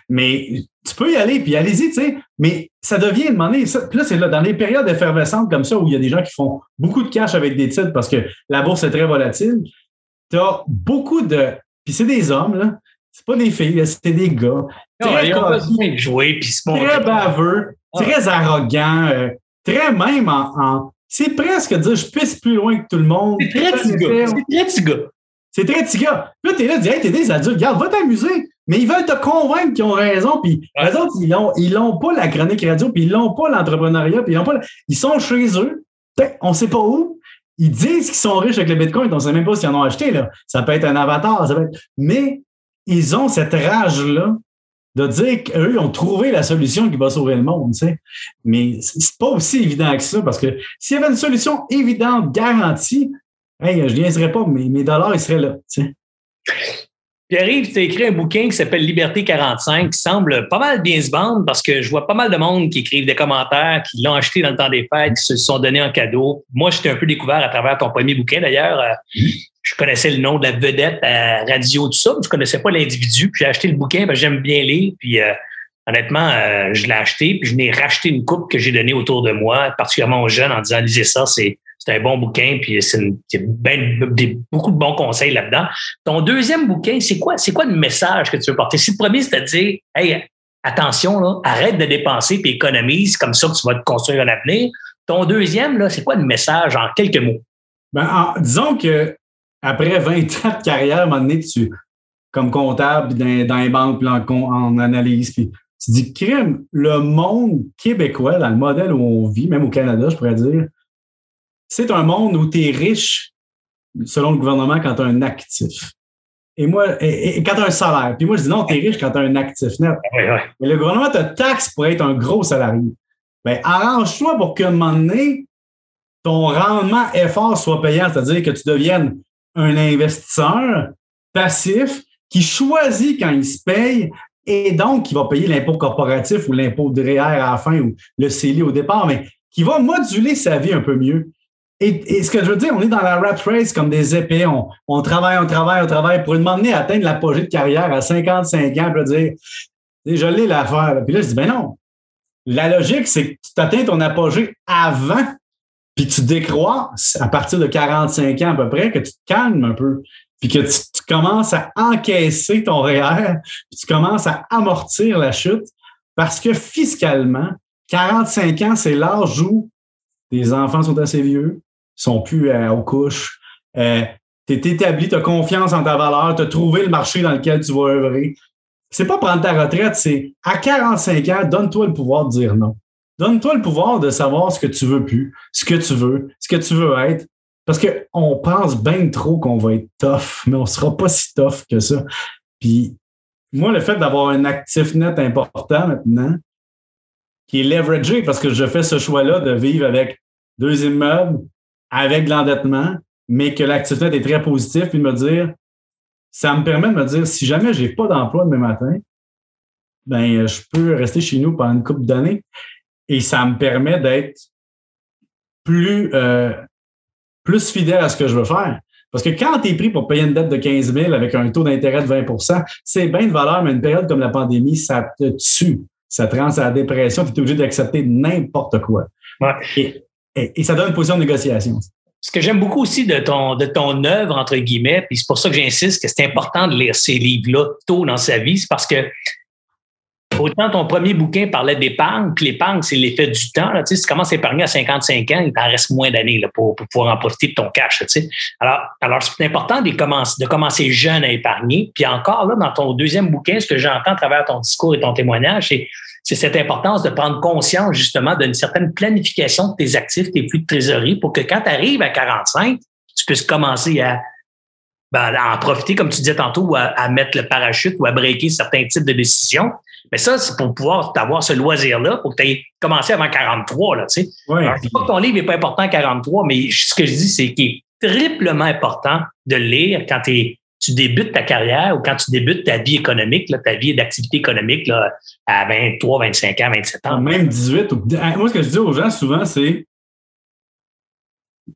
Mais tu peux y aller, puis allez-y, tu sais. Mais ça devient demander. Puis là, c'est là, dans les périodes effervescentes comme ça, où il y a des gens qui font beaucoup de cash avec des titres parce que la bourse est très volatile, tu as beaucoup de. Puis c'est des hommes, là. C'est pas des filles, c'est des gars. très, jouer, puis très baveux, ah. très arrogant, euh, très même en. c'est presque dire je pisse plus loin que tout le monde. C'est très petit gars. C'est très petit gars. C'est très petit gars. Là, t'es là, tu dis, hey, t'es des adultes, regarde, va t'amuser. Mais ils veulent te convaincre qu'ils ont raison. Puis les autres, ils n'ont ils l'ont pas la chronique radio, puis ils n'ont pas l'entrepreneuriat, puis ils n'ont pas. Ils sont chez eux. On ne sait pas où. ils disent qu'ils sont riches avec le Bitcoin, on ne sait même pas s'ils en ont acheté. Là. Ça peut être un avatar, ça peut être... mais ils ont cette rage-là de dire qu'eux ont trouvé la solution qui va sauver le monde. Tu sais. Mais c'est pas aussi évident que ça, parce que s'il y avait une solution évidente, garantie, hey, je ne niaiserais pas, mais mes dollars, ils seraient là. Tu sais. Pierre-Yves, tu as écrit un bouquin qui s'appelle Liberté 45, qui semble pas mal bien se vendre parce que je vois pas mal de monde qui écrivent des commentaires, qui l'ont acheté dans le temps des fêtes, qui se sont donnés en cadeau. Moi, j'étais un peu découvert à travers ton premier bouquin d'ailleurs. Euh, je connaissais le nom de la vedette à radio, tout ça, mais je connaissais pas l'individu. Puis j'ai acheté le bouquin, ben, j'aime bien lire. Puis euh, honnêtement, euh, je l'ai acheté, puis je n'ai racheté une coupe que j'ai donnée autour de moi, particulièrement aux jeunes, en disant lisez ça, c'est c'est un bon bouquin, puis c'est ben, beaucoup de bons conseils là-dedans. Ton deuxième bouquin, c'est quoi? Quoi le message que tu veux porter? Si le premier, c'est à dire, hey, attention, arrête de dépenser puis économise, comme ça que tu vas te construire un avenir. Ton deuxième, c'est quoi le message en quelques mots? Ben, disons que après 20 ans de carrière, à un moment donné, tu, comme comptable dans, dans les banques, puis en, en analyse, puis tu dis, crime, le monde québécois, dans le modèle où on vit, même au Canada, je pourrais dire, c'est un monde où tu es riche, selon le gouvernement, quand tu as un actif. Et moi, et, quand tu as un salaire. Puis moi, je dis non, tu es riche quand tu as un actif net. Mais le gouvernement te taxe pour être un gros salarié. Bien, arrange-toi pour qu'à un moment donné, ton rendement effort soit payant, c'est-à-dire que tu deviennes un investisseur passif qui choisit quand il se paye et donc qui va payer l'impôt corporatif ou l'impôt de REER à la fin ou le CELI au départ, mais qui va moduler sa vie un peu mieux. Et, ce que je veux dire, on est dans la rat race comme des épées. On, travaille, on travaille, on travaille pour demander à atteindre l'apogée de carrière à 55 ans, puis dire, je l'ai l'affaire. Puis là, je dis, ben non. La logique, c'est que tu atteins ton apogée avant, puis tu décrois à partir de 45 ans à peu près, que tu te calmes un peu, puis que tu, commences à encaisser ton REER, puis tu commences à amortir la chute, parce que fiscalement, 45 ans, c'est l'âge où tes enfants sont assez vieux, sont plus euh, aux couches. Euh, tu es établi, tu as confiance en ta valeur, tu as trouvé le marché dans lequel tu vas œuvrer. C'est pas prendre ta retraite, c'est à 45 ans, donne-toi le pouvoir de dire non. Donne-toi le pouvoir de savoir ce que tu veux plus, ce que tu veux, ce que tu veux être. Parce qu'on pense bien trop qu'on va être tough, mais on sera pas si tough que ça. Puis moi, le fait d'avoir un actif net important maintenant, qui est leveragé parce que je fais ce choix-là de vivre avec deux immeubles, avec de l'endettement, mais que l'activité est très positive, puis de me dire, ça me permet de me dire, si jamais j'ai pas d'emploi demain matin, ben, je peux rester chez nous pendant une couple d'années et ça me permet d'être plus, euh, plus fidèle à ce que je veux faire. Parce que quand tu es pris pour payer une dette de 15 000 avec un taux d'intérêt de 20% c'est bien de valeur, mais une période comme la pandémie, ça te tue. Ça te rend à la dépression, tu es obligé d'accepter n'importe quoi. Et, et, ça donne une position de négociation. Ce que j'aime beaucoup aussi de ton, de ton œuvre, entre guillemets, puis c'est pour ça que j'insiste que c'est important de lire ces livres-là tôt dans sa vie, c'est parce que autant ton premier bouquin parlait d'épargne, puis l'épargne, c'est l'effet du temps. Tu, sais, si tu commences à épargner à 55 ans, il t'en reste moins d'années pour, pour, pouvoir en profiter de ton cash. Tu sais. Alors, alors c'est important de commencer, de commencer jeune à épargner. Puis encore, là, dans ton deuxième bouquin, ce que j'entends à travers ton discours et ton témoignage, c'est c'est cette importance de prendre conscience justement d'une certaine planification de tes actifs, tes flux de trésorerie pour que quand tu arrives à 45, tu puisses commencer ben, à, en profiter, comme tu disais tantôt, ou à, mettre le parachute ou à breaker certains types de décisions. Mais ça, c'est pour pouvoir avoir ce loisir-là, pour que tu aies commencé avant 43. Là, tu sais. Alors, je dis pas que ton livre n'est pas important à 43, mais ce que je dis, c'est qu'il est triplement important de le lire quand tu es tu débutes ta carrière ou quand tu débutes ta vie économique, ta vie d'activité économique à 23, 25 ans, 27 ans. Même 18. Moi, ce que je dis aux gens souvent, c'est.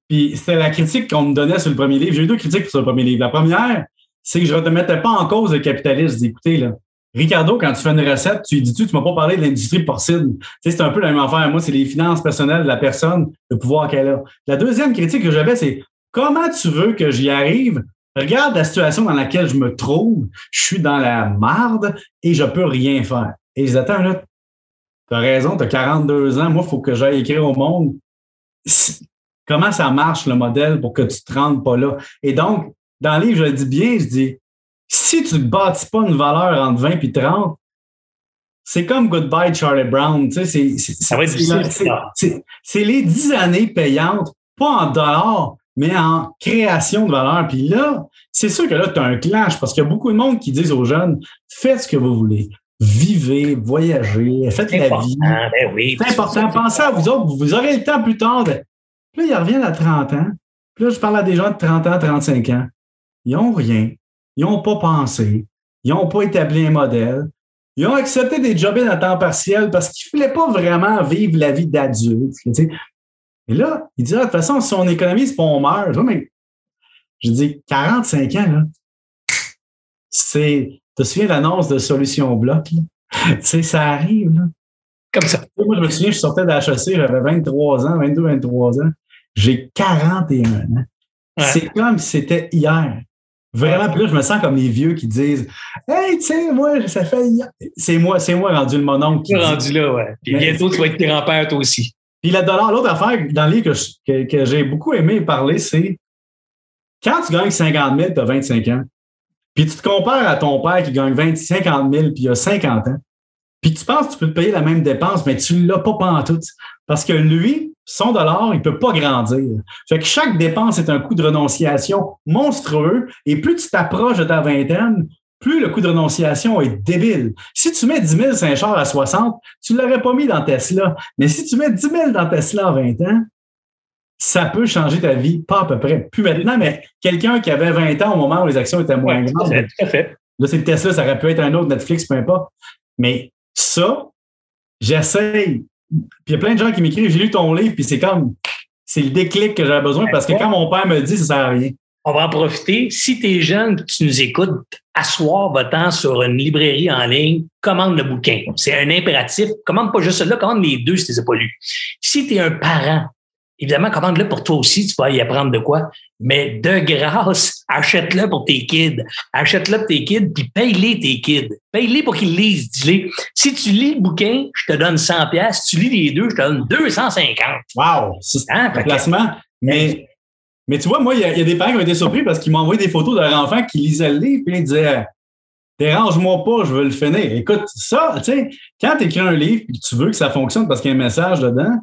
Puis c'était la critique qu'on me donnait sur le premier livre. J'ai eu deux critiques sur le premier livre. La première, c'est que je ne remettais pas en cause le capitalisme. Écoutez, là, Ricardo, quand tu fais une recette, tu dis-tu, tu m'as pas parlé de l'industrie porcine. C'est un peu la même affaire. Moi, c'est les finances personnelles de la personne, le pouvoir qu'elle a. La deuxième critique que j'avais, c'est comment tu veux que j'y arrive Regarde la situation dans laquelle je me trouve. Je suis dans la marde et je peux rien faire. Et je dis, attends, là, tu as raison, tu as 42 ans. Moi, il faut que j'aille écrire au monde comment ça marche le modèle pour que tu ne te rendes pas là? Et donc, dans le livre, je le dis bien, je dis, si tu ne bâtis pas une valeur entre 20 et 30, c'est comme Goodbye Charlie Brown. Tu sais, c'est, c'est les 10 années payantes, pas en dollars, mais en création de valeur. Puis là, c'est sûr que là, tu as un clash parce qu'il y a beaucoup de monde qui disent aux jeunes, faites ce que vous voulez. Vivez, voyagez, faites la vie. Ben oui, c'est important. Pensez à vous autres. Vous aurez le temps plus tard. De... Puis là, ils reviennent à 30 ans. Puis là, je parle à des gens de 30 ans, 35 ans. Ils n'ont rien. Ils n'ont pas pensé. Ils n'ont pas établi un modèle. Ils ont accepté des jobs à temps partiel parce qu'ils ne voulaient pas vraiment vivre la vie d'adulte. Et là, ils disent, ah, de toute façon, si on économise, on meurt. mais je dis, 45 ans, là, c'est. Tu te souviens de l'annonce de Solution Bloc? tu sais, ça arrive, là. Comme ça. Moi, je me souviens, je sortais de la chaussée, j'avais 23 ans, 22, 23 ans. J'ai 41 ans. C'est comme si c'était hier. Vraiment, puis là, je me sens comme les vieux qui disent Hey, tu sais, moi, ça fait. C'est moi, c'est moi rendu le mononcle. Tu es rendu là, ouais. Puis bientôt, tu vas être grand-père, toi aussi. Puis la dollar, l'autre affaire dans le livre que, j'ai beaucoup aimé parler, c'est quand tu gagnes 50 000, tu as 25 ans, puis tu te compares à ton père qui gagne 20, 50 000, puis il a 50 ans, puis tu penses que tu peux te payer la même dépense, mais tu ne l'as pas tout. Parce que lui, son dollar, il ne peut pas grandir. Fait que chaque dépense est un coût de renonciation monstrueux. Et plus tu t'approches de ta vingtaine, plus le coût de renonciation est débile. Si tu mets 10 000 Saint-Charles à 60, tu ne l'aurais pas mis dans Tesla. Mais si tu mets 10 000 dans Tesla à 20 ans, ça peut changer ta vie, pas à peu près. Plus maintenant, mais quelqu'un qui avait 20 ans au moment où les actions étaient moins grandes. Tout à fait. Là, c'est Tesla, ça aurait pu être un autre Netflix, peu importe. Mais ça, j'essaye puis il y a plein de gens qui m'écrivent, j'ai lu ton livre, puis c'est comme, c'est le déclic que j'avais besoin parce que quand mon père me dit, ça sert à rien. On va en profiter. Si tu es jeune, tu nous écoutes, asseoir votre temps sur une librairie en ligne, commande le bouquin. C'est un impératif. Commande pas juste celui-là, commande les deux si tu les as pas lus. Si tu es un parent Évidemment, commande-le pour toi aussi, tu vas y apprendre de quoi. Mais de grâce, achète-le pour tes kids. Achète-le pour tes kids, puis paye-les tes kids. Paye-les pour qu'ils lisent. Dis-les. Si tu lis le bouquin, je te donne 100 pièces. Si tu lis les deux, je te donne 250. Wow! C'est hein? un placement. Mais, mais tu vois, moi, il y, a des parents qui ont été surpris parce qu'ils m'ont envoyé des photos de leur enfant qui lisaient le livre, puis ils disaient Dérange-moi pas, je veux le finir. Écoute, ça, tu sais, quand tu écris un livre et tu veux que ça fonctionne parce qu'il y a un message dedans,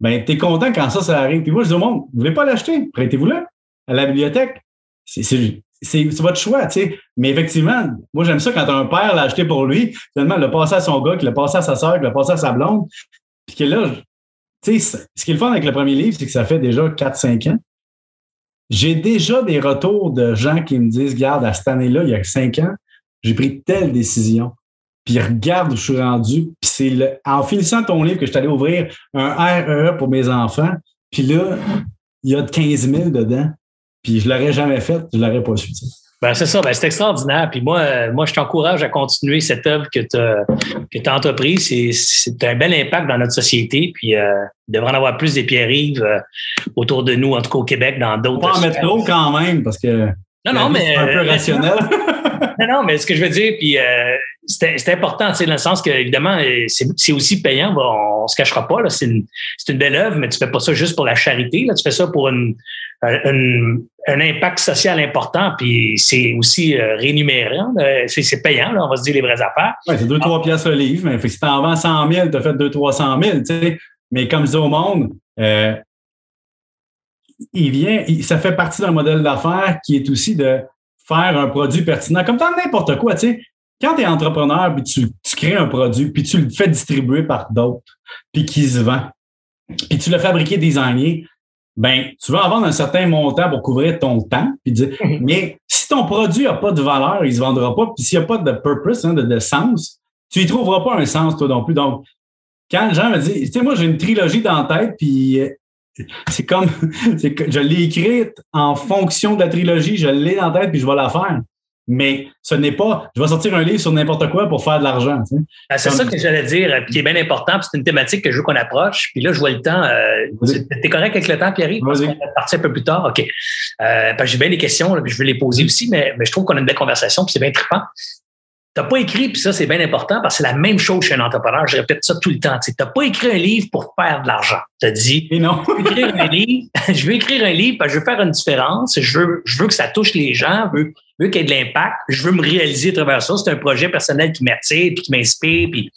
ben, tu es content quand ça, ça arrive. Puis moi, je dis au monde, vous voulez pas l'acheter? Prêtez-vous-le à la bibliothèque. C'est votre choix, tu sais. Mais effectivement, moi, j'aime ça quand un père l'a acheté pour lui, finalement, il l'a passé à son gars, qu'il l'a passé à sa soeur, qu'il l'a passé à sa blonde. Puis que là, tu sais, ce qui est le fun avec le premier livre, c'est que ça fait déjà 4-5 ans. J'ai déjà des retours de gens qui me disent, regarde, à cette année-là, il y a 5 ans, j'ai pris telle décision puis regarde où je suis rendu. Puis c'est en finissant ton livre que je suis allé ouvrir un REE pour mes enfants. Puis là, il y a 15 000 dedans. Puis je ne l'aurais jamais fait, je ne l'aurais pas su. Ben, c'est ça, ben, c'est extraordinaire. Puis moi, euh, moi je t'encourage à continuer cette œuvre que tu as, entreprise. C'est un bel impact dans notre société. Puis euh, il devrait en avoir plus des pierres-rives euh, autour de nous, en tout cas au Québec, dans d'autres. Pas en mettre trop quand même, parce que. Non, non, mais. un peu rationnel. non, non, mais ce que je veux dire, puis c'est important, dans le sens que, évidemment, c'est aussi payant. on, ne se cachera pas. C'est une, une, belle œuvre, mais tu fais pas ça juste pour la charité. Là, tu fais ça pour une, un impact social important, puis c'est aussi euh, rémunérant. C'est payant, là, on va se dire les vraies affaires. Oui, c'est 2-3 piastres le livre, mais si tu en vends 100 000, tu as fait 200-300 000. Tu sais. Mais comme je dis au monde, euh, il vient, ça fait partie d'un modèle d'affaires qui est aussi de faire un produit pertinent, comme dans n'importe quoi. Tu sais quand tu es entrepreneur, puis tu, crées un produit, puis tu le fais distribuer par d'autres, puis qui se vend, puis tu l'as fabriqué, designé, ben, tu vas avoir un certain montant pour couvrir ton temps. Puis dire, mhm. mais si ton produit n'a pas de valeur, il ne se vendra pas. Puis s'il n'y a pas de purpose, hein, de, sens, tu n'y trouveras pas un sens, toi non plus. Donc, quand les gens me disent, tu sais, moi, j'ai une trilogie dans la tête, puis euh, c'est comme, je l'ai écrite en fonction de la trilogie, je l'ai dans la tête, puis je vais la faire mais ce n'est pas je vais sortir un livre sur n'importe quoi pour faire de l'argent. Ben, c'est ça que j'allais dire, euh, qui est bien important, c'est une thématique que je veux qu'on approche. Puis là, je vois le temps. Euh, tu es correct avec le temps, Pierre? Parce qu'on va partir un peu plus tard. OK. Euh, j'ai bien des questions, là, puis je vais les poser aussi, mais, mais je trouve qu'on a une belle conversation, puis c'est bien trippant. N'as pas écrit, puis ça, c'est bien important parce que c'est la même chose chez un entrepreneur. Je répète ça tout le temps. Tu n'as pas écrit un livre pour faire de l'argent. Tu as dit, Et non. je, veux écrire un livre, je veux écrire un livre parce que je veux faire une différence. Je veux, je veux que ça touche les gens. Je veux, veux qu'il y ait de l'impact. Je veux me réaliser à travers ça. C'est un projet personnel qui m'attire, puis qui m'inspire, puis,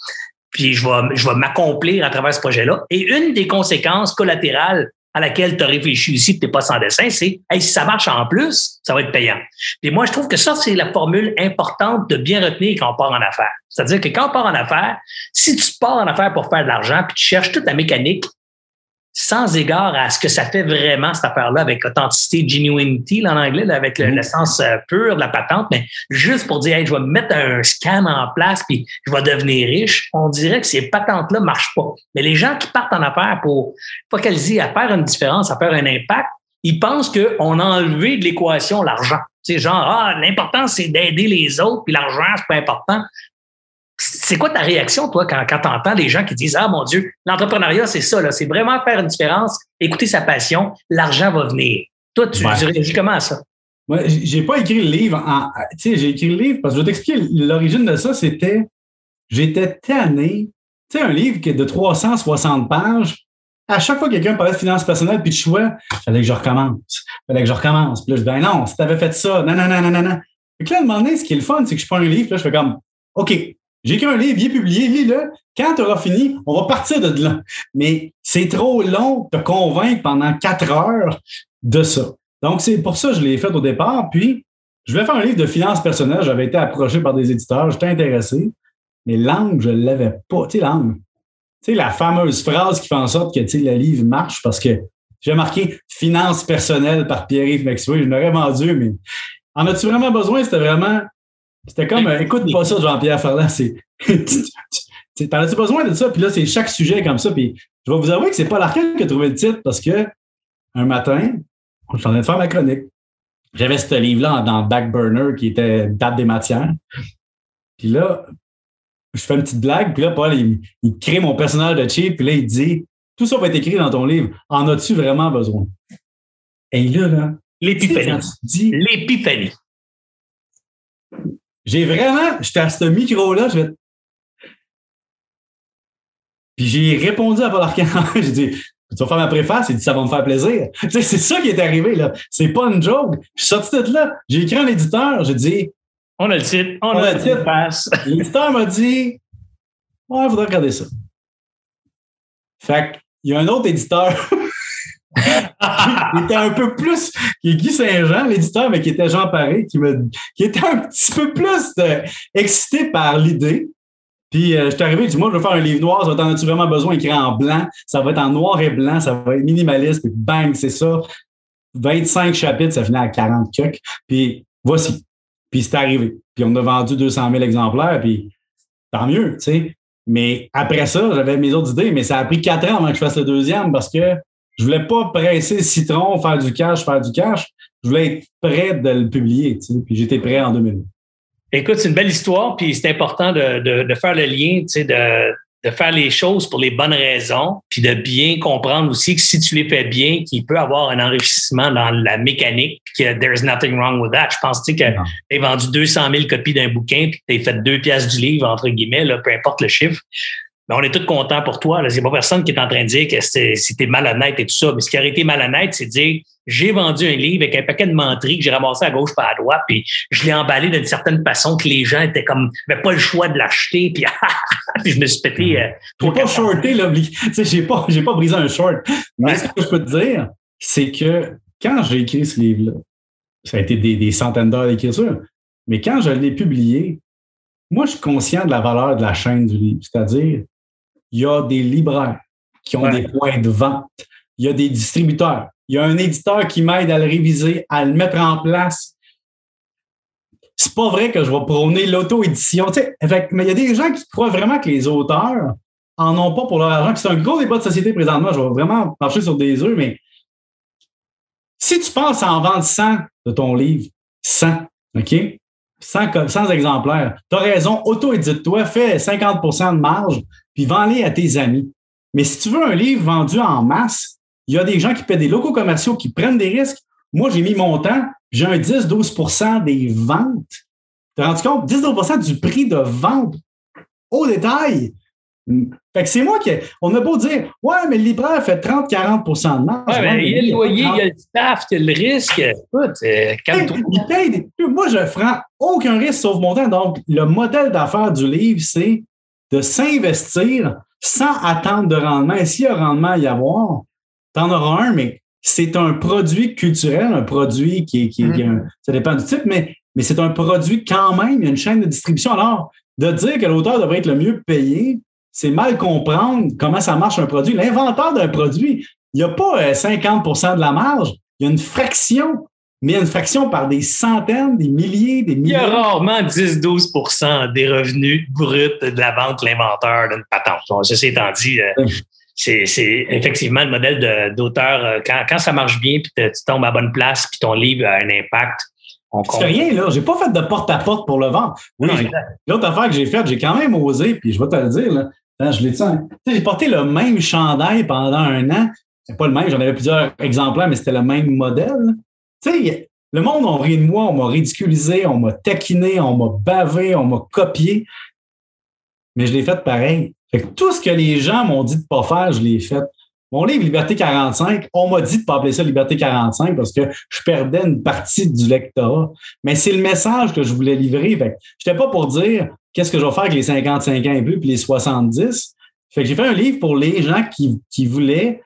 puis je vais, je vais m'accomplir à travers ce projet-là. Et une des conséquences collatérales à laquelle tu as réfléchi aussi, tu n'es pas sans dessin, c'est hey, si ça marche en plus, ça va être payant. Et moi, je trouve que ça, c'est la formule importante de bien retenir quand on part en affaires. C'est-à-dire que quand on part en affaires, si tu pars en affaires pour faire de l'argent, puis tu cherches toute la mécanique sans égard à ce que ça fait vraiment cette affaire-là avec authenticité, genuinity en anglais, avec mm-hmm. l'essence euh, pure de la patente, mais juste pour dire, hey, je vais mettre un scam en place puis je vais devenir riche, on dirait que ces patentes-là marchent pas. Mais les gens qui partent en affaires pour focaliser à faire une différence, à faire un impact, ils pensent qu'on a enlevé de l'équation l'argent. C'est genre, ah, l'important, c'est d'aider les autres, puis l'argent, c'est pas important. C'est quoi ta réaction, toi, quand, quand tu entends des gens qui disent Ah mon Dieu, l'entrepreneuriat, c'est ça, c'est vraiment faire une différence, écouter sa passion, l'argent va venir. Toi, tu, réagis comment à ça? Moi, j'ai pas écrit le livre. Tu sais, j'ai écrit le livre parce que je vais t'expliquer l'origine de ça, c'était j'étais tanné. Tu sais, un livre qui est de 360 pages. À chaque fois que quelqu'un parlait de finances personnelles puis de choix, il fallait que je recommence. Il fallait que je recommence. Puis là, je dis, ben non, si tu avais fait ça, non, non, non, non, non, non. Et là, à un moment donné, ce qui est le fun, c'est que je prends un livre, là, je fais comme, OK, j'ai écrit un livre, il est publié, lis-le. Quand tu auras fini, on va partir de là. Mais c'est trop long de te convaincre pendant quatre heures de ça. Donc, c'est pour ça que je l'ai fait au départ. Puis, je vais faire un livre de finances personnelles. J'avais été approché par des éditeurs, j'étais intéressé. Mais l'angle, je ne l'avais pas. Tu sais, l'angle. Tu sais, la fameuse phrase qui fait en sorte que le livre marche parce que j'ai marqué finances personnelles par Pierre-Yves Maxwell. Je l'aurais vendu, mais en as-tu vraiment besoin? C'était vraiment c'était comme, écoute pas ça, Jean-Pierre Ferland, c'est. T'en as-tu besoin de ça? Puis là, c'est chaque sujet comme ça. Puis je vais vous avouer que c'est pas l'arcade qui a trouvé le titre parce que un matin, je suis en train de faire ma chronique. J'avais ce livre-là dans Backburner qui était Date des matières. Puis là, je fais une petite blague, puis là, Paul, il, crée mon personnage de chip, puis là, il dit Tout ça va être écrit dans ton livre. En as-tu vraiment besoin? Et là, là. L'épiphanie. L'épiphanie. J'ai vraiment, j'étais à ce micro-là, je vais. Puis j'ai répondu à Paul Arcand. j'ai dit, tu vas faire ma préface? Il dit, ça va me faire plaisir. Tu sais, c'est ça qui est arrivé, là. C'est pas une joke. Je suis sorti de là. J'ai écrit à l'éditeur, j'ai dit. On a le titre, on, a, le titre. L'éditeur m'a dit, ouais, il faudrait regarder ça. Fait qu'il y a un autre éditeur il était un peu plus Guy Saint-Jean, l'éditeur, mais qui était Jean Paré, qui, me, qui était un petit peu plus euh, excité par l'idée. Puis euh, je suis arrivé, dis moi, je veux faire un livre noir, ça va t'en as-tu vraiment besoin écrit en blanc, ça va être en noir et blanc, ça va être minimaliste, puis bang, c'est ça. 25 chapitres, ça finit à 40 cucs. Puis voici. Puis c'est arrivé. Puis on a vendu 200 000 exemplaires, puis tant mieux, tu sais. Mais après ça, j'avais mes autres idées, mais ça a pris quatre ans avant que je fasse le deuxième parce que je voulais pas presser le citron, faire du cash, faire du cash. Je voulais être prêt de le publier, tu sais, puis j'étais prêt en 2000. Écoute, c'est une belle histoire, puis c'est important de, de, faire le lien, tu sais, de, de faire les choses pour les bonnes raisons, puis de bien comprendre aussi que si tu les fais bien, qu'il peut avoir un enrichissement dans la mécanique, puis que there's nothing wrong with that. Je pense tu sais, que tu as vendu 200 000 copies d'un bouquin, puis que tu as fait deux pièces du livre, entre guillemets, là, peu importe le chiffre. Ben, on est tous contents pour toi. Il n'y a pas personne qui est en train de dire que c'était malhonnête et tout ça. Mais ce qui aurait été malhonnête, c'est de dire j'ai vendu un livre avec un paquet de menteries que j'ai ramassé à gauche par à droite, puis je l'ai emballé d'une certaine façon que les gens étaient comme n'avaient pas le choix de l'acheter, puis, je me suis pété. Euh, j'ai pas shorté, là. J'ai pas, j'ai pas brisé un short. Mais ce que je peux te dire, c'est que quand j'ai écrit ce livre-là, ça a été des, des centaines d'heures d'écriture, mais quand je l'ai publié, moi, je suis conscient de la valeur de la chaîne du livre. C'est-à-dire, il y a des libraires qui ont des points de vente, il y a des distributeurs, il y a un éditeur qui m'aide à le réviser, à le mettre en place. C'est pas vrai que je vais prôner l'auto-édition. Mais il y a des gens qui croient vraiment que les auteurs en ont pas pour leur argent. C'est un gros débat de société présentement. Je vais vraiment marcher sur des œufs, mais si tu penses à en vendre 100 de ton livre, 100, OK? 100, 100 exemplaires. Tu as raison, auto-édite-toi, fais 50% de marge, puis vends-les à tes amis. Mais si tu veux un livre vendu en masse, il y a des gens qui paient des locaux commerciaux qui prennent des risques. Moi, j'ai mis mon temps, j'ai un 10-12% des ventes. Tu te rends compte? 10-12% du prix de vente au détail. Fait que c'est moi qui. On a beau dire, ouais, mais le libraire fait 30-40% de marge. Ouais, mais il y a le loyer, il y a le staff, il y a le risque. Écoute, euh, il paye des... Moi, je ne prends aucun risque sauf mon temps. Donc, le modèle d'affaires du livre, c'est de s'investir sans attendre de rendement. Et s'il y a rendement à y avoir, tu en auras un, mais c'est un produit culturel, un produit qui est, qui, mm-hmm. ça dépend du type, mais, mais c'est un produit quand même, il y a une chaîne de distribution. Alors, de dire que l'auteur devrait être le mieux payé, c'est mal comprendre comment ça marche un produit. L'inventeur d'un produit, il n'y a pas 50% euh, de la marge, il y a une fraction, mais une fraction par des centaines, des milliers, des milliers. Il y a rarement 10-12% des revenus bruts de la vente de l'inventeur d'une patente. ceci étant dit, euh, c'est effectivement le modèle d'auteur. Euh, quand, quand, ça marche bien, puis tu tombes à bonne place, puis ton livre a un impact, on C'est rien, là. J'ai pas fait de porte-à-porte pour le vendre. Oui, l'autre affaire que j'ai faite, j'ai quand même osé, puis je vais te le dire, là. je l'ai dit. Hein. J'ai porté le même chandail pendant un an. C'est pas le même, j'en avais plusieurs exemplaires, mais c'était le même modèle. Tu sais, le monde a ri de moi, on m'a ridiculisé, on m'a taquiné, on m'a bavé, on m'a copié. Mais je l'ai fait pareil. Fait que tout ce que les gens m'ont dit de ne pas faire, je l'ai fait. Mon livre Liberté 45, on m'a dit de ne pas appeler ça Liberté 45 parce que je perdais une partie du lectorat. Mais c'est le message que je voulais livrer. Je n'étais pas pour dire qu'est-ce que je vais faire avec les 55 ans et plus puis les 70. Fait que j'ai fait un livre pour les gens qui, voulaient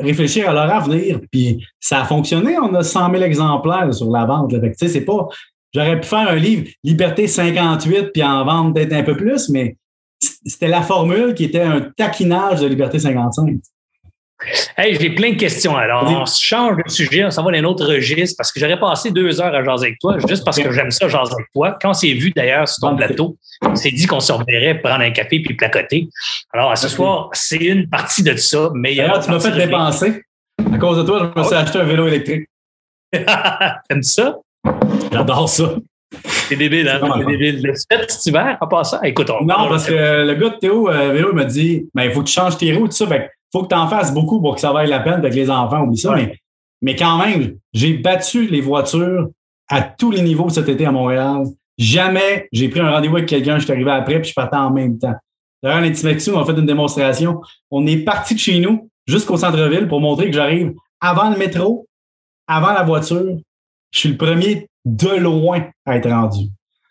réfléchir à leur avenir. Puis ça a fonctionné. On a 100 000 exemplaires sur la vente. Fait que, c'est pas. J'aurais pu faire un livre Liberté 58 puis en vendre peut-être un peu plus, mais c'était la formule qui était un taquinage de Liberté 55. Hey, j'ai plein de questions. Alors, on change de sujet, on s'en va dans un autre registre parce que j'aurais passé deux heures à jaser avec toi, juste parce que j'aime ça jaser avec toi. Quand on s'est vu d'ailleurs sur ton plateau, on s'est dit qu'on se reverrait prendre un café puis placoter. Alors, ce soir, c'est une partie de ça. Mais Alors, tu m'as fait dépenser. À cause de toi, je me suis acheté un vélo électrique. T'aimes ça? J'adore ça. C'est débile, hein? C'est débile. Le fait cet hiver en passant? Écoute, on Non, parce que le gars de Théo euh, Vélo m'a dit ben, il faut que tu changes tes roues, tout ça. il faut que tu en fasses beaucoup pour que ça vaille la peine avec les enfants, oublie ça. Mais, mais quand même, j'ai battu les voitures à tous les niveaux cet été à Montréal. Jamais j'ai pris un rendez-vous avec quelqu'un, je suis arrivé après, puis je partais en même temps. D'ailleurs, l'Intimaxi, on a fait une démonstration. On est parti de chez nous jusqu'au centre-ville pour montrer que j'arrive avant le métro, avant la voiture. Je suis le premier de loin à être rendu.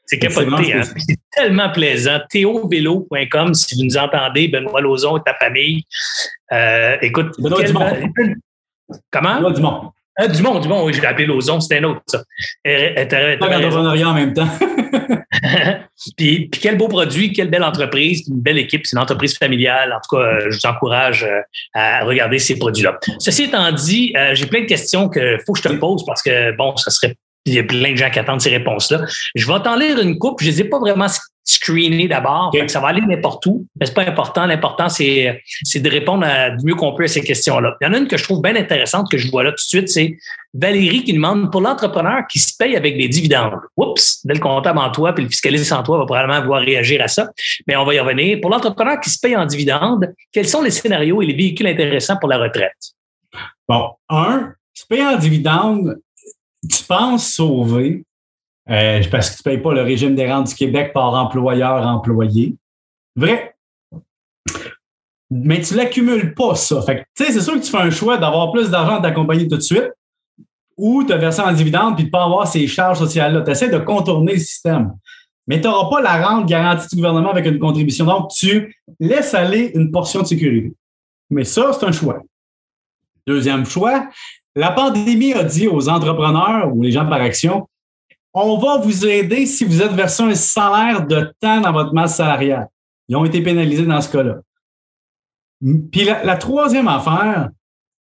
C'est capoté, hein? C'est tellement plaisant. Théovélo.com, si vous nous entendez, Benoît Lozon et ta famille. Euh, écoute, Benoît Dumont. Comment? Benoît Dumont. Ah, Dumont, Dumont, oui, j'ai appelé Lozon, c'était un autre, ça. En même temps. puis, puis, quel beau produit, quelle belle entreprise, une belle équipe, c'est une entreprise familiale. En tout cas, euh, je vous encourage euh, à regarder ces produits-là. Ceci étant dit, j'ai plein de questions qu'il faut que je te pose parce que, bon, ça serait il y a plein de gens qui attendent ces réponses-là. Je vais t'en lire une coupe. Je ne les ai pas vraiment screenées d'abord. Ça va aller n'importe où, mais ce n'est pas important. L'important, c'est, de répondre du mieux qu'on peut à ces questions-là. Il y en a une que je trouve bien intéressante que je vois là tout de suite. C'est Valérie qui demande pour l'entrepreneur qui se paye avec des dividendes. Oups, dès le comptable en toi puis le fiscaliste en toi va probablement vouloir réagir à ça. Mais on va y revenir. Pour l'entrepreneur qui se paye en dividendes, quels sont les scénarios et les véhicules intéressants pour la retraite? Bon, un, se payer en dividendes, tu penses sauver euh, parce que tu ne payes pas le régime des rentes du Québec par employeur-employé. Vrai. Mais tu ne l'accumules pas, ça. Fait c'est sûr que tu fais un choix d'avoir plus d'argent de ta tout de suite ou te verser en dividende puis de ne pas avoir ces charges sociales-là. Tu essaies de contourner le système. Mais tu n'auras pas la rente garantie du gouvernement avec une contribution. Donc, tu laisses aller une portion de sécurité. Mais ça, c'est un choix. Deuxième choix, la pandémie a dit aux entrepreneurs ou les gens par action, on va vous aider si vous êtes versé un salaire de temps dans votre masse salariale. Ils ont été pénalisés dans ce cas-là. Puis la, troisième affaire,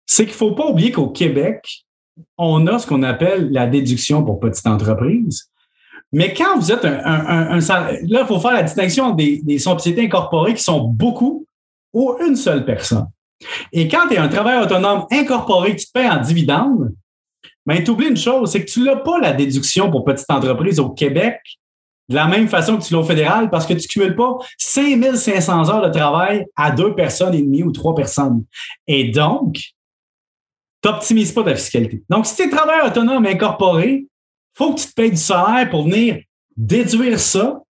c'est qu'il ne faut pas oublier qu'au Québec, on a ce qu'on appelle la déduction pour petite entreprise. Mais quand vous êtes un, là, il faut faire la distinction des, des sociétés incorporées qui sont beaucoup ou une seule personne. Et quand tu es un travailleur autonome incorporé qui te paie en dividende, ben, tu oublies une chose, c'est que tu n'as pas la déduction pour petite entreprise au Québec de la même façon que tu l'as au fédéral parce que tu ne cumules pas 5500 heures de travail à deux personnes et demie ou trois personnes. Et donc, tu n'optimises pas ta fiscalité. Donc, si tu es travailleur autonome incorporé, il faut que tu te payes du salaire pour venir déduire ça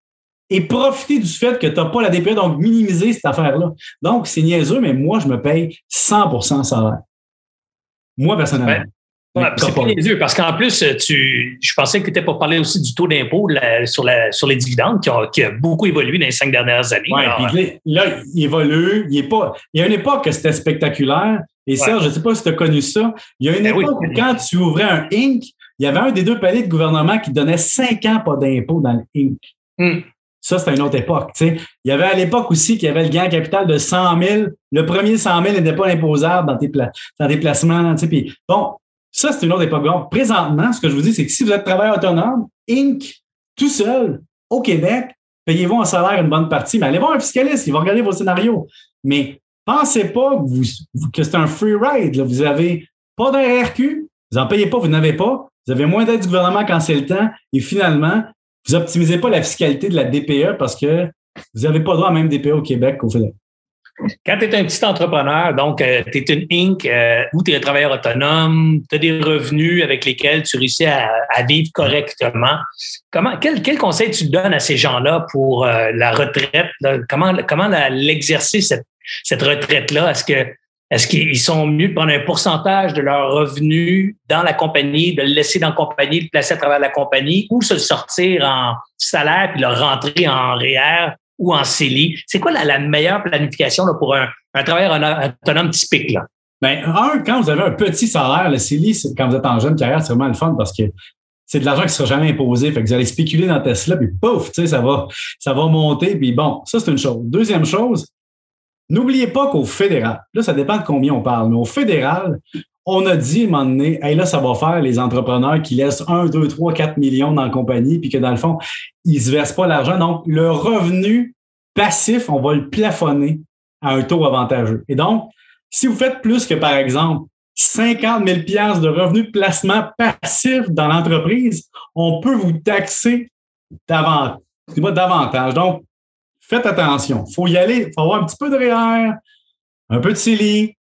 et profiter du fait que tu n'as pas la DPE, donc minimiser cette affaire-là. Donc, c'est niaiseux, mais moi, je me paye 100% salaire. Moi, personnellement. c'est pas niaiseux parce qu'en plus, tu, je pensais que tu étais pour parler aussi du taux d'impôt sur, la, sur les dividendes qui a, beaucoup évolué dans les cinq dernières années. Puis là, il évolue. Il, est pas, il y a une époque que c'était spectaculaire. Et Serge, je ne sais pas si tu as connu ça. Il y a une ben époque où quand tu ouvrais un Inc., il y avait un des deux paliers de gouvernement qui donnait cinq ans pas d'impôt dans le Inc. Hmm. Ça, c'était une autre époque. Il y avait à l'époque aussi qu'il y avait le gain capital de 100 000. Le premier 100 000 n'était pas imposable dans tes, dans tes placements. Puis, bon, ça, c'est une autre époque. présentement, ce que je vous dis, c'est que si vous êtes travailleur autonome, Inc., tout seul, au Québec, payez-vous un salaire une bonne partie, mais allez voir un fiscaliste, il va regarder vos scénarios. Mais pensez pas que, vous, que c'est un free ride. Vous n'avez pas d'RRQ, vous n'en payez pas, vous n'avez pas, vous avez moins d'aide du gouvernement quand c'est le temps, et finalement, vous n'optimisez pas la fiscalité de la DPE parce que vous n'avez pas droit à même DPE au Québec qu'au Fédéral. Quand tu es un petit entrepreneur, donc euh, tu es une Inc. Euh, ou tu es un travailleur autonome, tu as des revenus avec lesquels tu réussis à, vivre correctement, comment, quel, quel, conseil tu donnes à ces gens-là pour euh, la retraite? Comment, comment l'exercer, cette, cette retraite-là? Est-ce que est-ce qu'ils sont mieux de prendre un pourcentage de leurs revenus dans la compagnie, de le laisser dans la compagnie, de le placer à travers la compagnie, ou se le sortir en salaire puis le rentrer en REER ou en CELI? C'est quoi la, meilleure planification là, pour un, travailleur autonome typique? Là? Bien, un, quand vous avez un petit salaire, le CELI, quand vous êtes en jeune carrière, c'est vraiment le fun parce que c'est de l'argent qui ne sera jamais imposé. Fait que vous allez spéculer dans Tesla, puis pouf, ça va, ça va monter. Puis bon, ça, c'est une chose. Deuxième chose, n'oubliez pas qu'au fédéral, là, ça dépend de combien on parle, mais au fédéral, on a dit à un moment donné, hey, là, ça va faire les entrepreneurs qui laissent 1, 2, 3, 4 millions dans la compagnie, puis que dans le fond, ils ne se versent pas l'argent. Donc, le revenu passif, on va le plafonner à un taux avantageux. Et donc, si vous faites plus que, par exemple, 50 000 de revenus de placement passif dans l'entreprise, on peut vous taxer davantage. davantage. Donc, faites attention. Il faut y aller. Il faut avoir un petit peu de REER, un peu de CELI,